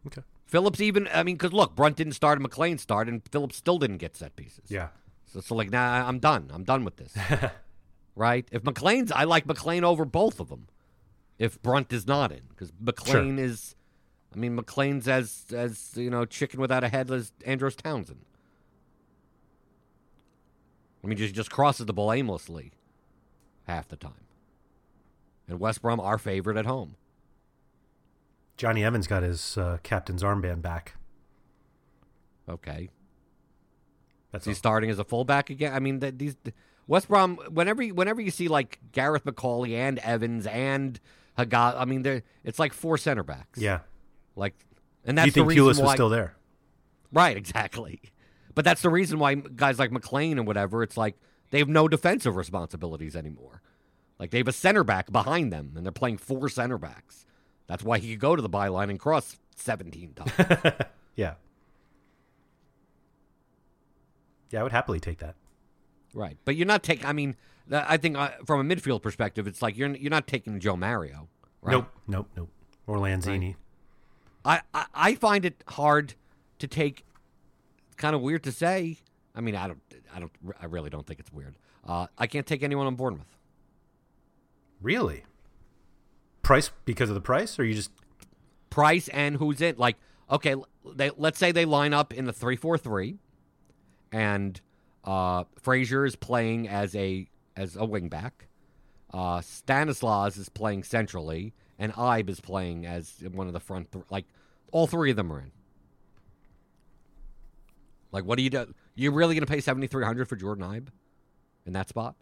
Okay. Phillips even. I mean, because look, Brunt didn't start and McClean started, and Phillips still didn't get set pieces. Yeah. So, so like now I'm done. I'm done with this. right? If McClean's, I like McClean over both of them. If Brunt is not in, because McClean is, I mean, McClean's as as you know, chicken without a head as Andros Townsend. I mean, just just crosses the ball aimlessly half the time. And West Brom, our favorite at home. Jonny Evans got his uh, captain's armband back. Okay, That's Is he all. starting as a fullback again? I mean, th- these West Brom. Whenever you- whenever you see like Gareth McAuley and Evans and Hegazi, I mean, they're it's like four center backs. Yeah. Like, and that's you think the reason Pulis why. was still there? Right, exactly. But that's the reason why guys like McClean and whatever, it's like they have no defensive responsibilities anymore. Like they have a center back behind them, and they're playing four center backs. That's why he could go to the byline and cross seventeen times. Yeah. Yeah, I would happily take that. Right, but you're not taking. I mean, I think uh, from a midfield perspective, it's like you're you're not taking Joao Mario. Right? Nope, nope, nope. Or Lanzini. I, I I find it hard to take. Kind of weird to say. I mean, I don't. I don't. I really don't think it's weird. Uh, I can't take anyone on Bournemouth. Really? Price because of the price, or you just Price and who's in. Like, okay, they let's say they line up in the three four three, and uh, Fraser is playing as a as a wingback. Uh, Stanislas is playing centrally, and Ibe is playing as one of the front. Th- like, all three of them are in. Like, what do you do? You're really going to pay seventy three hundred for Jordan Ibe in that spot?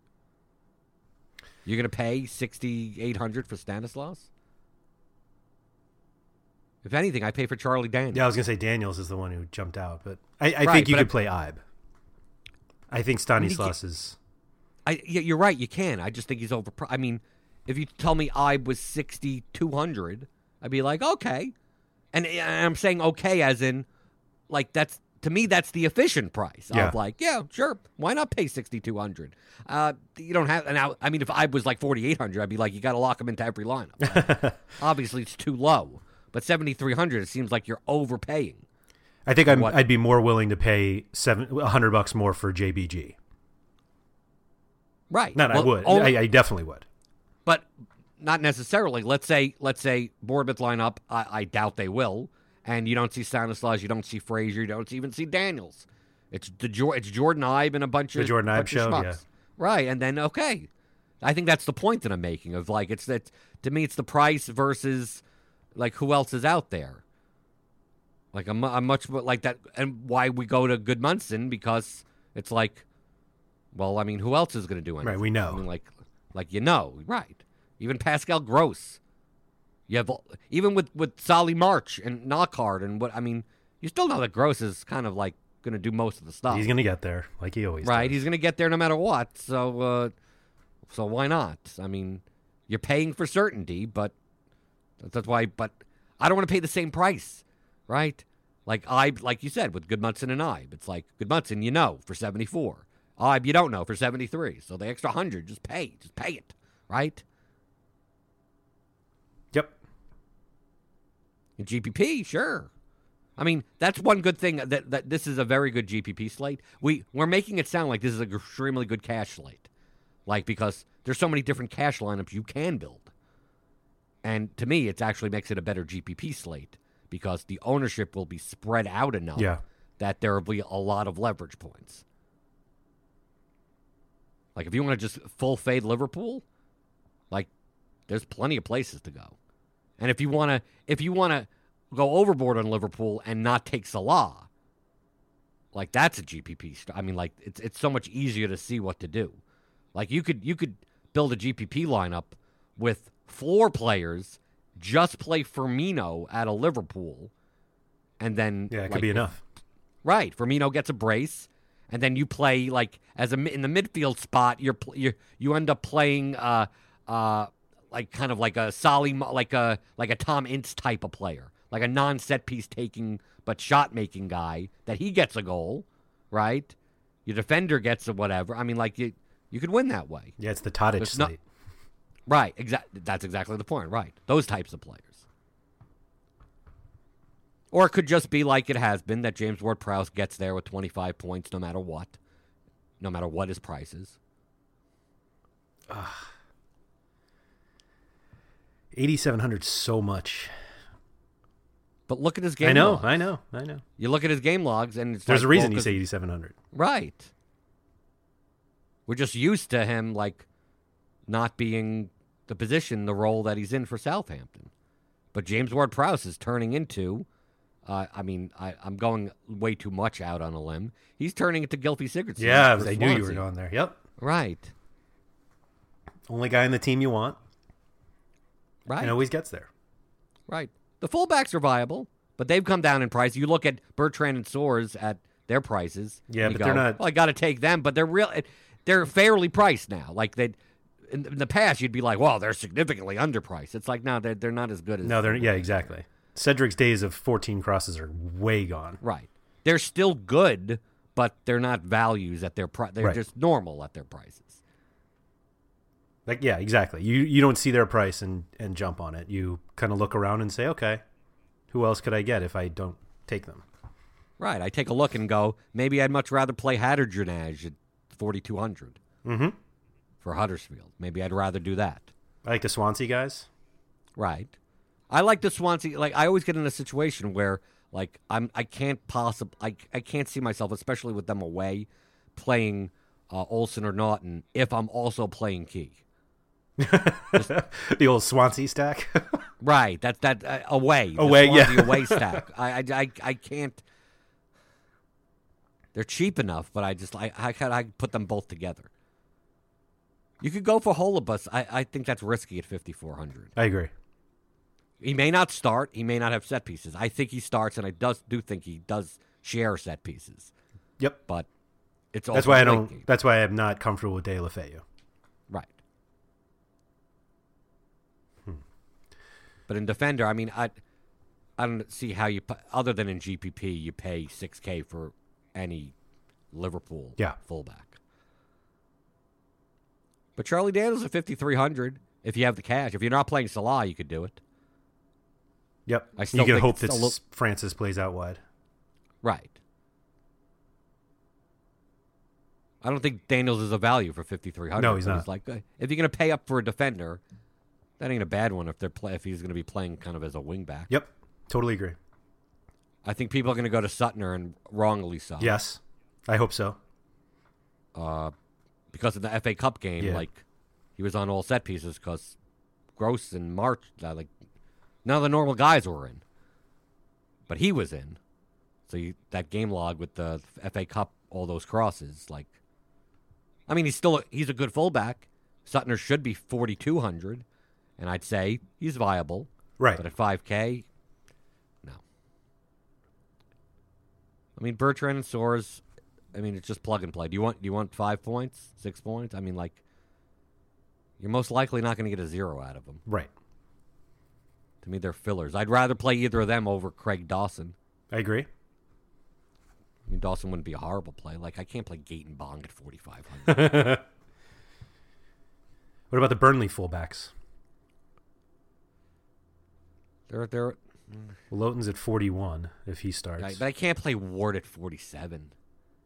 You're going to pay sixty eight hundred for Stanislas? If anything, I pay for Charlie Daniels. Yeah, I was gonna say Daniels is the one who jumped out, but I, I Right, think you could I- play Ibe. I think mean, he Stanislas is I yeah, you're right. You can. I just think he's over. I mean, if you tell me Ibe was sixty two hundred, I'd be like, okay. And, and I'm saying okay, as in, like that's to me that's the efficient price. Yeah. Of like, yeah, sure, why not pay sixty two hundred? Uh, you don't have now. I mean, if I was like forty eight hundred, I'd be like, you got to lock them into every lineup. Obviously, it's too low. But seventy three hundred, it seems like you're overpaying. I think I'm, What- I'd be more willing to pay seven a hundred bucks more for JBG. Right. Not I Well, would. only- I, I definitely would. but not necessarily. Let's say let's say Bournemouth line up. I, I doubt they will. And you don't see Stanislas, you don't see Fraser, you don't even see Daniels. It's the it's Jordan Ibe and a bunch of The of Jordan Ibe show, yeah. Right, and then okay, I think that's the point that I'm making of like it's that to me it's the price versus like who else is out there. Like I'm, I'm much more like that, and why we go to Gudmundsson because it's like, well, I mean, who else is going to do anything? Right, we know. I mean, like, like you know, right? Even Pascal Gross. You have even with with Solly March and Knockhart and what I mean, you still know that Gross is kind of like going to do most of the stuff. He's going to get there, like he always right. does. He's going to get there no matter what. So, uh, so why not? I mean, you're paying for certainty, but that's why. But I don't want to pay the same price, right? Like I, like you said, with Gudmundsson and Ibe, it's like Gudmundsson, you know, for seventy four. Ibe, you don't know for seventy three. So the extra hundred, just pay, just pay it, right? Yep. In GPP, sure. I mean, that's one good thing that, that this is a very good GPP slate. We we're making it sound like this is an extremely good cash slate, like because there's so many different cash lineups you can build. And to me, it actually makes it a better GPP slate because the ownership will be spread out enough Yeah. that there will be a lot of leverage points. Like if you want to just full fade Liverpool, like there's plenty of places to go. And if you want to if you want to go overboard on Liverpool and not take Salah, like that's a GPP. st- I mean like it's it's so much easier to see what to do. Like you could you could build a GPP lineup with floor players, just play Firmino at a Liverpool and then Yeah, it could be enough. Right. Firmino gets a brace, and then you play like as a in the midfield spot. You're you you end up playing uh uh like kind of like a Solly like a like a Tom Ince type of player, like a non set piece taking but shot making guy that he gets a goal, right? Your defender gets a whatever. I mean, like you you could win that way. Yeah, it's the Tadic There's no- Right. Exactly. That's exactly the point. Right. Those types of players. Or it could just be like it has been that James Ward Prowse gets there with 25 points no matter what, no matter what his price is. 8700 so much. But look at his game I know, logs. I know, I know. You look at his game logs, and it's There's like, a reason well, say 8700. Right. We're just used to him, like, not being the position, the role that he's in for Southampton. But James Ward Prowse is turning into, uh, I mean, I, I'm going way too much out on a limb. He's turning into Gylfi Sigurdsson. Yeah, I knew you were going there. Yep. Right. Only guy in the team you want Right. and always gets there. Right. The fullbacks are viable, but they've come down in price. You look at Bertrand and Soares at their prices. Yeah, but they're not- Well, I got to take them, but they're real. They're fairly priced now. Like they, in, in the past, you'd be like, "Well, they're significantly underpriced." It's like, no, they're they're not as good as No, they're yeah, exactly. Cedric's days of 14 crosses are way gone. right. They're still good, but they're not values at their price. They're Right. just normal at their prices. Like yeah, exactly. You you don't see their price and and jump on it. You kind of look around and say, "Okay, who else could I get if I don't take them?" Right. I take a look and go, maybe I'd much rather play Hadergjonaj at forty two hundred Mhm. for Huddersfield. Maybe I'd rather do that. I like the Swansea guys. Right. I like the Swansea. Like I always get in a situation where like I'm I can't possibly I I can't see myself, especially with them away, playing uh, Olsson or Naughton if I'm also playing Ki. the old Swansea stack. Right. That that uh, away. the Away, yeah. Away stack. I, I I I can't. They're cheap enough, but I just I I can I put them both together. You could go for Holebas. I I think that's risky at fifty four hundred. I agree. He may not start. He may not have set pieces. I think he starts, and I does do think he does share set pieces. Yep. But it's That's why I don't. game. That's why I'm not comfortable with Deulofeu. right. Hmm. But in defender, I mean, I I don't see how you other than in GPP you pay six K for any Liverpool Yeah. fullback. But Charlie Daniels at fifty three hundred. If you have the cash, if you're not playing Salah, you could do it. Yep. I still you can hope that little- Francis plays out wide. Right. I don't think Daniels is a value for fifty three hundred. No, he's not. like uh, if you're going to pay up for a defender, that ain't a bad one. If they're play, if he's going to be playing kind of as a wing back, Yep. Totally agree. I think people are going to go to Suttner and wrongly so. Yes. I hope so. Uh, because of the FA Cup game, Yeah. like he was on all set pieces because Gross and March, uh, like none of the normal guys were in, but he was in. So you, that game log with the FA Cup, all those crosses, like, I mean, he's still a, he's a good fullback. Suttner should be forty two hundred, and I'd say he's viable. Right. But at five K, no. I mean, Bertrand and Soares. I mean, it's just plug and play. Do you want do you want five points, six points? I mean, like, you're most likely not going to get a zero out of them. Right. To me, they're fillers. I'd rather play either of them over Craig Dawson. I agree. I mean, Dawson wouldn't be a horrible play. Like, I can't play Gate and Bong at 4,500. What about the Burnley fullbacks? They're they're. Well, Lowton's at 41 if he starts. I, but I can't play Ward at 47.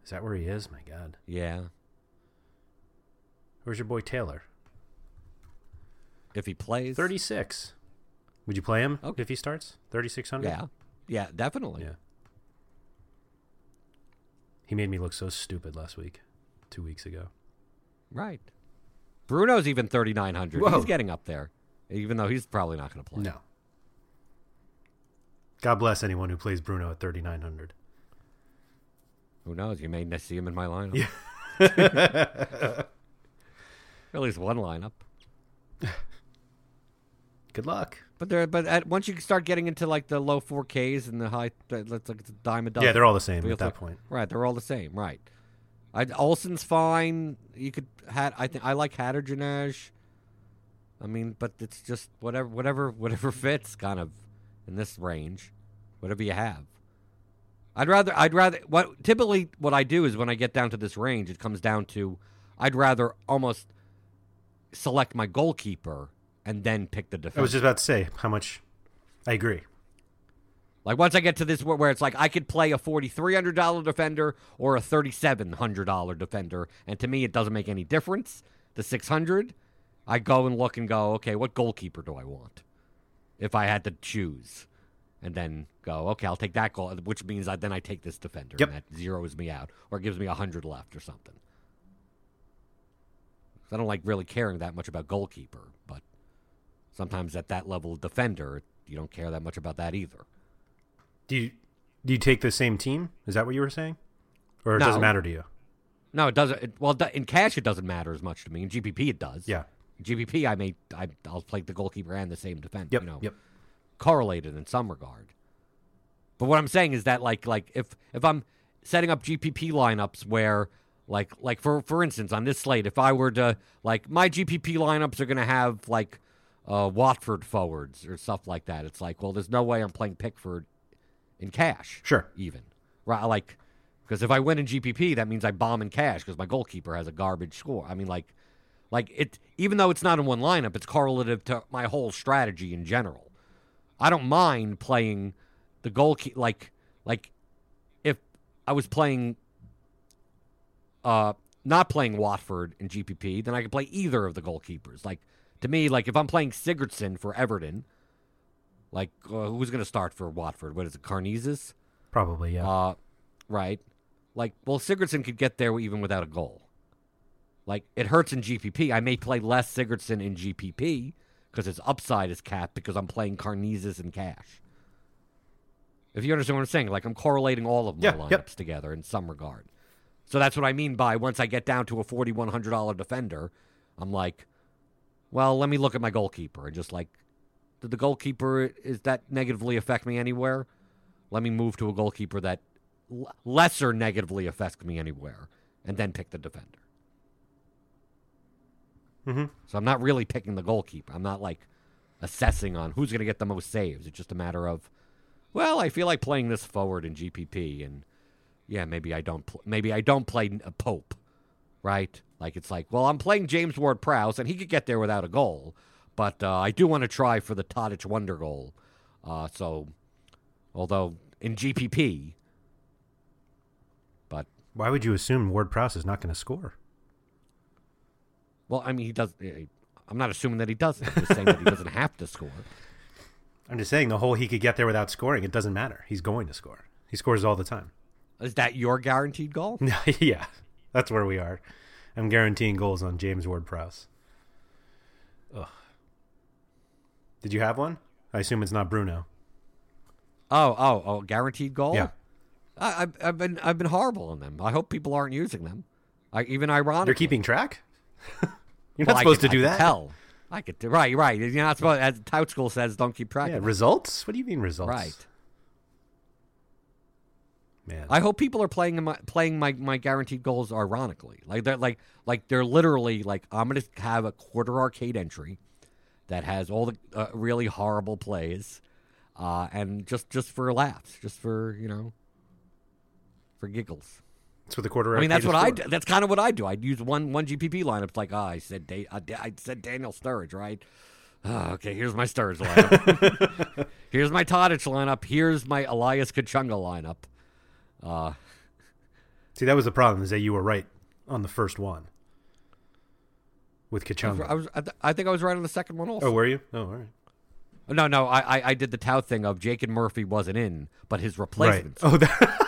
Is that where he is? My God. Yeah, Where's your boy Taylor? if he plays. 36. Would you play him Okay. if he starts? 3,600? Yeah, yeah, definitely. Yeah. He made me look so stupid last week, two weeks ago. Right. Bruno's even 3,900. He's getting up there, even though he's probably not going to play. No. God bless anyone who plays Bruno at 3,900. Who knows? You may see him in my lineup. Yeah. At least one lineup. Good luck. But there, but at, once you start getting into like the low 4Ks and the high, that's like it's a dime a dozen. Yeah, they're all the same at that like- point. Right, they're all the same. Right. I, Olsson's fine. You could had I think I like Hadergjonaj. I mean, but it's just whatever, whatever, whatever fits, kind of, in this range, whatever you have. I'd rather, I'd rather. What typically what I do is when I get down to this range, it comes down to, I'd rather almost select my goalkeeper and then pick the defense. I was just about to say how much. I agree. Like once I get to this where, where it's like I could play a forty three hundred dollar defender or a thirty seven hundred dollar defender, and to me it doesn't make any difference. The six hundred, I go and look and go, okay, what goalkeeper do I want? If I had to choose, and then go, okay, I'll take that goal, which means I, then I take this defender, Yep. and that zeroes me out or gives me a hundred left or something. I don't like really caring that much about goalkeeper, but sometimes at that level of defender, you don't care that much about that either. Do you do you take the same team? Is that what you were saying, or it No. doesn't matter to you? No, it doesn't. It, well, in cash, it doesn't matter as much to me. In GPP, it does. Yeah. GPP, I may I, I'll play the goalkeeper and the same defender. Yep. You know, Yep. correlated in some regard. But what I'm saying is that like like if if I'm setting up GPP lineups where like like for for instance on this slate, if I were to like my GPP lineups are going to have like uh, Watford forwards or stuff like that. It's like well, there's no way I'm playing Pickford in cash. Sure. even right like because if I win in GPP, that means I bomb in cash because my goalkeeper has a garbage score. I mean, like, like it. Even though it's not in one lineup, it's correlative to my whole strategy in general. I don't mind playing the goalkeeper. Like, like if I was playing, uh, not playing Watford in GPP, then I could play either of the goalkeepers. Like to me, like if I'm playing Sigurdsson for Everton, like uh, who's going to start for Watford? What is it, Karnezis? Probably. Yeah. Uh, right. Like, well, Sigurdsson could get there even without a goal. Like, it hurts in GPP. I may play less Sigurdsson in GPP because his upside is capped because I'm playing Karnezis and Cash. If you understand what I'm saying, like I'm correlating all of my Yeah, lineups yep. together in some regard. So that's what I mean by once I get down to a forty-one hundred dollar defender, I'm like, well, let me look at my goalkeeper and just like, did the goalkeeper is that negatively affect me anywhere? Let me move to a goalkeeper that l- lesser negatively affects me anywhere, and then pick the defender. Hmm So I'm not really picking the goalkeeper. I'm not like assessing on who's going to get the most saves. It's just a matter of, well, I feel like playing this forward in GPP, and yeah, maybe I don't. Pl- maybe I don't play a Pope, right? Like it's like, well, I'm playing James Ward-Prowse, and he could get there without a goal, but uh, I do want to try for the Tadic wonder goal. Uh, so, although in GPP, but Why would you assume Ward Prowse is not going to score? Well, I mean, he does. Eh, I'm not assuming that he doesn't. I'm just saying that he doesn't have to score. I'm just saying the whole he could get there without scoring. It doesn't matter. He's going to score. He scores all the time. Is that your guaranteed goal? yeah, that's where we are. I'm guaranteeing goals on James Ward Prowse. Ugh. Did you have one? I assume it's not Bruno. Oh, oh, oh, guaranteed goal. Yeah. I, I've, I've been I've been horrible on them. I hope people aren't using them. I, even ironic. They're keeping track? You're not supposed to do that. Hell, I could right, right. You're not supposed. As Tout School says, don't keep track. Yeah, results? What do you mean results? Right. Man. I hope people are playing my playing my, my guaranteed goals ironically. Like they're like like they're literally like I'm gonna have a quarter arcade entry that has all the uh, really horrible plays, uh, and just just for laughs, just for you know, for giggles. That's what the quarter. I mean, that's what I do. That's kind of what I do. I'd use one one GPP lineup. It's like, ah, I said, da- I, I said Daniel Sturridge, right? Ah, okay, here's my Sturridge lineup. here's my Tadic lineup. Here's my Elias Kachunga lineup. Uh, See, that was the problem is that you were right on the first one with was, Kachunga. I, was, I, th- I think I was right on the second one also. oh, were you? Oh, all right. No, no, I, I, I did the tout thing of Jake and Murphy wasn't in, but his Right. replacement, Oh, that.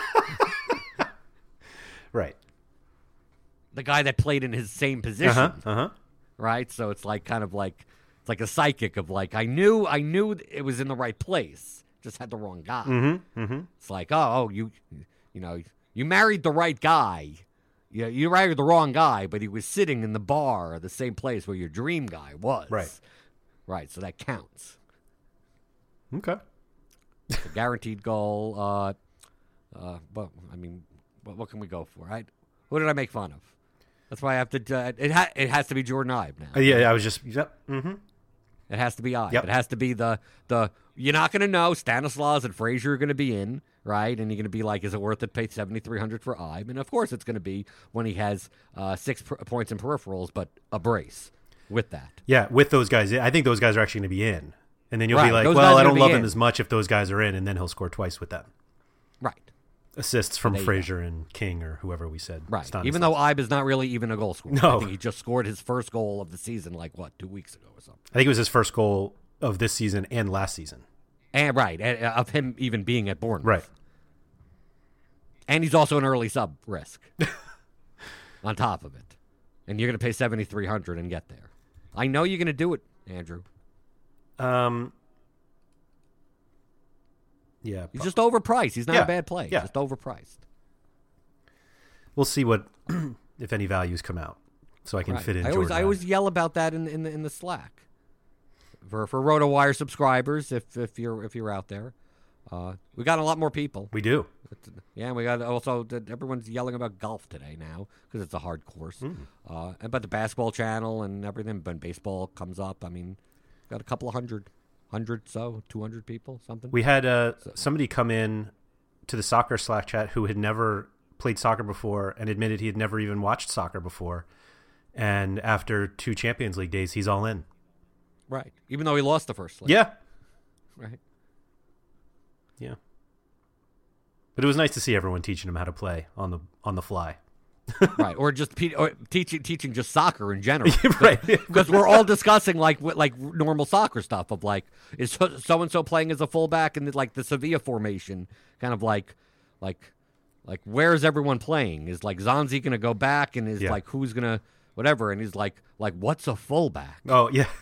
right. the guy that played in his same position, huh. Uh huh. right? So it's like kind of like it's like a psychic of like I knew I knew it was in the right place, just had the wrong guy. Mm-hmm. Mm-hmm. It's like, oh, oh, you, you know, you married the right guy. You, you married the wrong guy, but he was sitting in the bar, the same place where your dream guy was. Right. Right. So that counts. Okay. Guaranteed goal. Uh, uh, but I mean, what, what can we go for? Right? Who did I make fun of? That's why I have to. Uh, it ha- it has to be Jordan Ibe now. Uh, yeah, I was just. Yep. Mm-hmm. It has to be I. Yep. It has to be the the. You're not going to know Stanislaus and Frazier are going to be in, right? And you're going to be like, is it worth it? to Pay seventy three hundred for Ibe, and of course it's going to be when he has uh, six pr- points in peripherals, but a brace with that. Yeah, with those guys, I think those guys are actually going to be in, and then you'll Right, be like, those "Well, I don't love him in. as much if those guys are in," and then he'll score twice with them. Assists from go. And King or whoever we said. Right. Even though Ibe is not really even a goal scorer. No. I think he just scored his first goal of the season, like what, two weeks ago or something. I think it was his first goal of this season and last season. And right, and, uh, of him even being at Bournemouth. Right. And he's also an early sub risk on top of it. And you're going to pay 7300 and get there. I know you're going to do it, Andrew. Um. Yeah, He's just overpriced. He's not Yeah, a bad play. yeah. Just overpriced. we'll see what if any values come out, so I can Right. fit in. I always, I always yell about that in, in the in the Slack for for RotoWire subscribers. If if you're if you're out there, uh, we got a lot more people. we do. Yeah, we got also everyone's yelling about golf today now because it's a hard course. Hmm. Uh, and but the basketball channel and everything. When baseball comes up, I mean, got a couple of hundred, hundred so two hundred people something. We had uh, somebody come in to the soccer Slack chat who had never played soccer before and admitted he had never even watched soccer before. And after two Champions League days, he's all in. right, even though he lost the first leg. Yeah, right. yeah. But it was nice to see everyone teaching him how to play on the on the fly. Right, or just pe- or teaching teaching just soccer in general, Right. Because we're all discussing like like normal soccer stuff of like is so and so playing as a fullback in the, like the Sevilla formation, kind of like like like where's everyone playing? Is like Zanzi going to go back and is Yeah. like who's going to whatever? And he's like like what's a fullback? Oh yeah.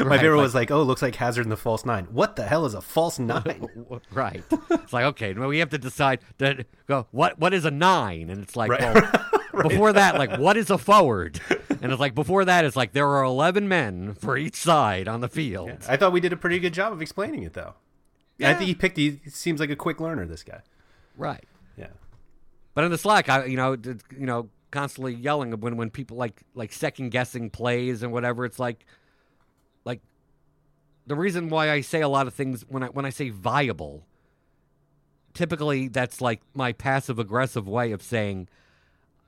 My Right, favorite like- was like, oh, looks like Hazard in the false nine. What the hell is a false nine? right. It's like okay, well, we have to decide that go what what is a nine, and it's like Right. well, before that, like what is a forward, and it's like before that, it's like there are eleven men for each side on the field. I thought we did a pretty good job of explaining it though. I think he picked. He seems like a quick learner. This guy. Right. Yeah. But in the Slack, I you know d- you know constantly yelling when when people like like second guessing plays and whatever. It's like like the reason why I say a lot of things when I when I say viable. Typically, that's like my passive aggressive way of saying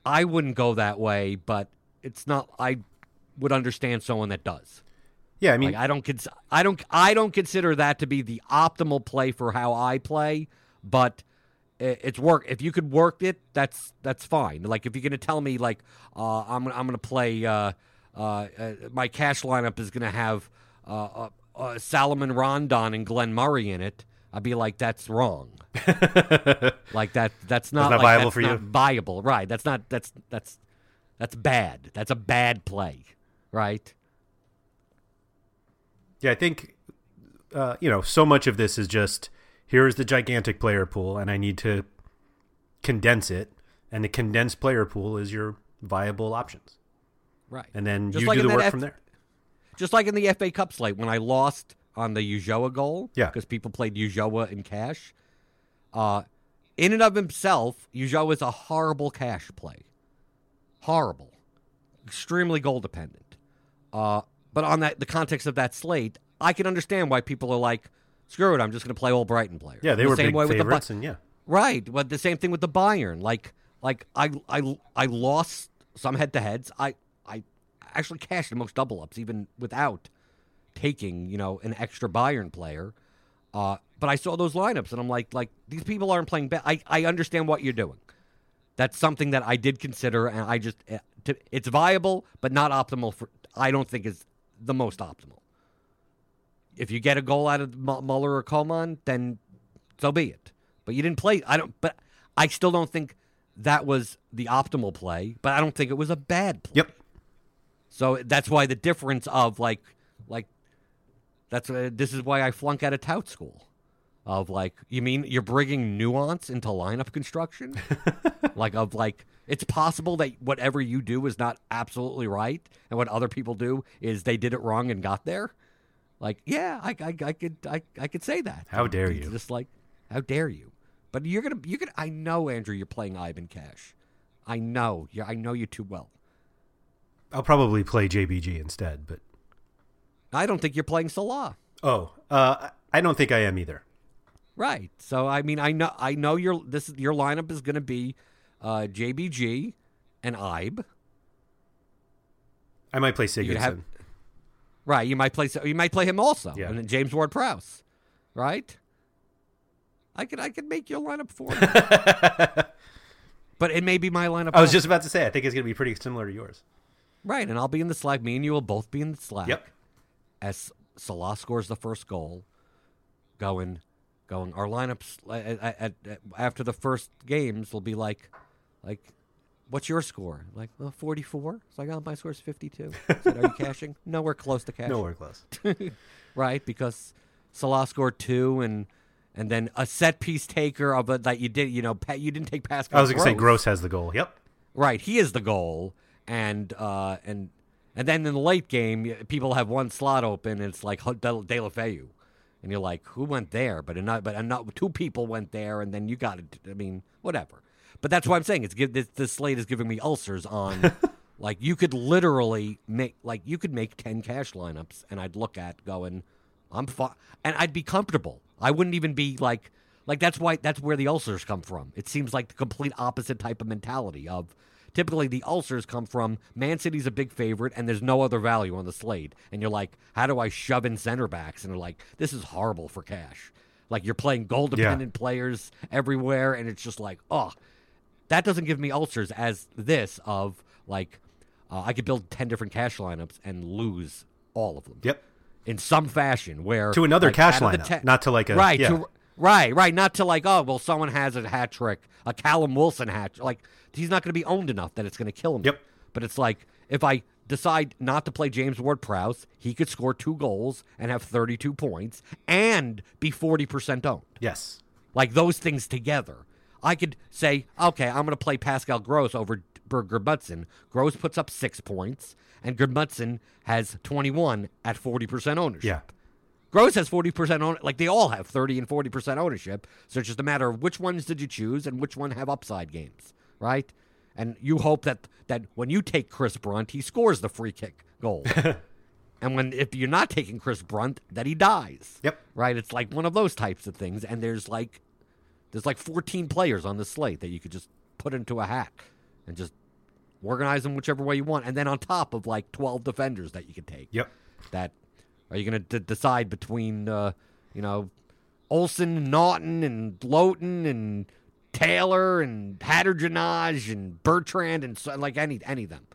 I wouldn't go that way, but it's not. I would understand someone that does. Yeah. I mean, like I don't cons- I don't I don't consider that to be the optimal play for how I play, but it's work. If you could work it, that's that's fine. Like if you're gonna tell me like uh, I'm I'm gonna play uh, uh, uh, my cash lineup is gonna have uh, uh, uh, Salomon Rondon and Glenn Murray in it, I'd be like that's wrong. like that that's not, not like, viable that's for not you? Viable, right? That's not that's that's that's bad. That's a bad play, right? Yeah, I think uh, you know so much of this is just here is the gigantic player pool, and I need to condense it, and the condensed player pool is your viable options, Right. and then Just you like do the work F- from there. Just like in the FA Cup slate when I lost on the Ujoa goal, Yeah. because people played Ujoa in cash. Uh, in and of himself, Ujo is a horrible cash play. Horrible. Extremely goal dependent. Uh, but on that the context of that slate, I can understand why people are like, screw it, I'm just going to play all Brighton players. Yeah, they The were same big way with the Bi- and yeah, Right, but the same thing with the Bayern. Like, like I, I, I lost some head to heads. I, I actually cashed in most double ups, even without taking, you know, an extra Bayern player. Uh, but I saw those lineups, and I'm like, like these people aren't playing bad. I, I understand what you're doing. That's something that I did consider, and I just, eh, it's viable, but not optimal for. I don't think is the most optimal. If you get a goal out of Muller or Coman, then so be it. But you didn't play. I don't. But I still don't think that was the optimal play. But I don't think it was a bad play. yep. So that's why the difference of like, like, that's uh, this is why I flunk out of tout school. Of like, you mean you're bringing nuance into lineup construction? like of like, it's possible that whatever you do is not absolutely right, and what other people do is they did it wrong and got there. Like, yeah, I, I, I could, I, I could say that. How dare It's you. Just like, how dare you? But you're gonna, you're gonna. I know, Andrew, you're playing Ivan Cash. I know, you I know you too well. I'll probably play JBG instead, but I don't think you're playing Salah. oh, uh, I don't think I am either. Right. So I mean, I know, I know your this is your lineup is going to be uh, JBG and Ibe. I might play Sigurdsson. have- Right. You might play. You might play him also. Yeah. And then James Ward Prowse. Right. I could I could make your lineup for you. but it may be my lineup. I was also. just about to say, I think it's going to be pretty similar to yours. right, and I'll be in the Slack. Me and you will both be in the Slack. Yep. As Salah scores the first goal, going, going. Our lineups at, at, at, after the first games will be like, like, what's your score? Like, well, forty-four. It's like, oh, my score's fifty-two. I said, Are you cashing? Nowhere close to cashing. Nowhere close. right? Because Salah scored two, and and then a set piece taker of a that you did, you know, you didn't take Pascal. I was going to say Gross. Gross has the goal. Yep. Right, he is the goal, and uh, and and then in the late game, people have one slot open, and it's like Deulofeu. and you're like, who went there? But not, but not two people went there, and then you got it. I mean, whatever. But that's why I'm saying it's give this, this slate is giving me ulcers on. like you could literally make like you could make ten cash lineups, and I'd look at going, I'm fine, and I'd be comfortable. I wouldn't even be like. Like that's why that's where the ulcers come from. It seems like the complete opposite type of mentality of typically the ulcers come from Man City's a big favorite and there's no other value on the slate. And you're like, how do I shove in center backs? And they're like, this is horrible for cash. Like you're playing goal dependent players everywhere and it's just like, oh, that doesn't give me ulcers as this of like uh, I could build 10 different cash lineups and lose all of them Yep. in some fashion where To another like, cash lineup, ten- not to like a- right yeah. to, right right not to like oh well someone has a hat trick a Callum Wilson hat like he's not going to be owned enough that it's going to kill him Yep. but it's like if I decide not to play James Ward Prowse he could score two goals and have 32 points and be 40% owned Yes. like those things together. I could say, okay, I'm going to play Pascal Gross over Berg Gudmundsson. Gross puts up six points, and Gudmundsson has 21 at 40% ownership. Yeah. Gross has 40% own like they all have 30 and 40% ownership. So it's just a matter of which ones did you choose and which one have upside games, right? And you hope that that when you take Chris Brunt, he scores the free kick goal. and when if you're not taking Chris Brunt, that he dies. Yep. Right? It's like one of those types of things and there's like there's like 14 players on the slate that you could just put into a hat and just organize them whichever way you want and then on top of like 12 defenders that you could take Yep. that are you going to d- decide between uh, you know Olsson, Naughton, and Lowton, and Taylor, and Hadergjonaj, and Bertrand, and so, like any any of them,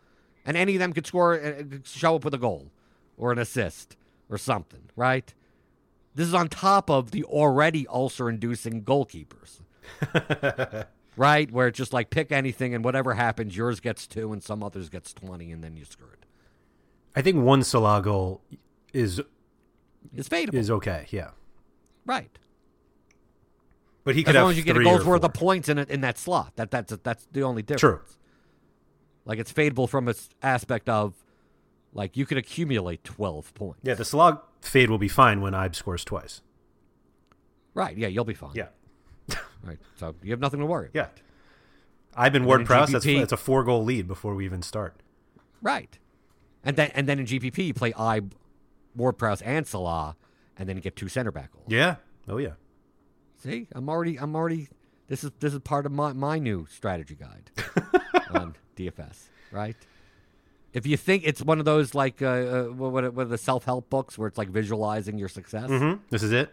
and any of them could score, uh, show up with a goal or an assist or something, right? This is on top of the already ulcer-inducing goalkeepers. right, where it's just like pick anything and whatever happens, yours gets two and some others gets twenty, and then you're screwed. I think one Salah goal is It's fadeable, is okay. Yeah. right? But he as could long have as you get a goal's worth four. of points in it in that slot. That that's that's the only difference. True. Like it's fadeable from its aspect of like you could accumulate twelve points. Yeah, the Salah fade will be fine when Ibe scores twice. Right. Yeah, you'll be fine. Yeah. Right. So you have nothing to worry. About. Yeah. I've And Ward Prowse. That's, that's a four goal lead before we even start. Right. And then and then in GPP you play I, Ward Prowse and Salah, and then get two center back goals. Yeah. Oh yeah. See, I'm already I'm already this is this is part of my my new strategy guide on DFS. Right. If you think it's one of those like uh, uh what what are the self help books where it's like visualizing your success, mm-hmm. This is it.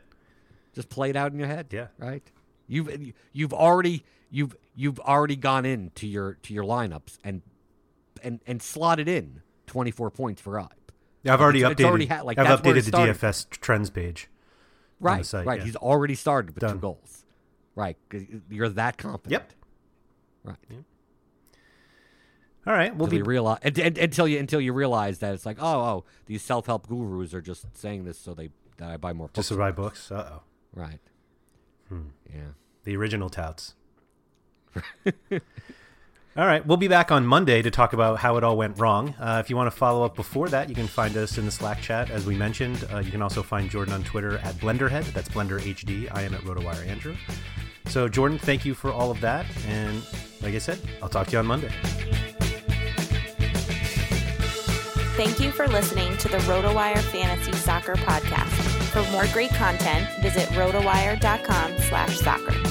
just play it out in your head. Yeah. Right. You've you've already you've you've already gone into your to your lineups and and and slotted in 24 points for I. Yeah, I've already It's- updated. it's already ha- like, I've updated the. DFS trends page. Right, site, right. yeah. He's already started with Done. two goals. Right, you're that confident. Yep. Right. All right. We'll Until be you realize and, and- until you until you realize that it's like oh oh these self help gurus are just saying this so they that I buy more books. just to buy books. Uh oh. right. Hmm. Yeah. The original touts. all right. We'll be back on Monday to talk about how it all went wrong. Uh, if you want to follow up before that, you can find us in the Slack chat, as we mentioned. Uh, you can also find Jordan on Twitter at Blenderhead. That's Blender HD. I am at RotoWire Andrew. So, Jordan, thank you for all of that. And like I said, I'll talk to you on Monday. Thank you for listening to the RotoWire Fantasy Soccer Podcast. For more great content, visit rotowire.com slash soccer.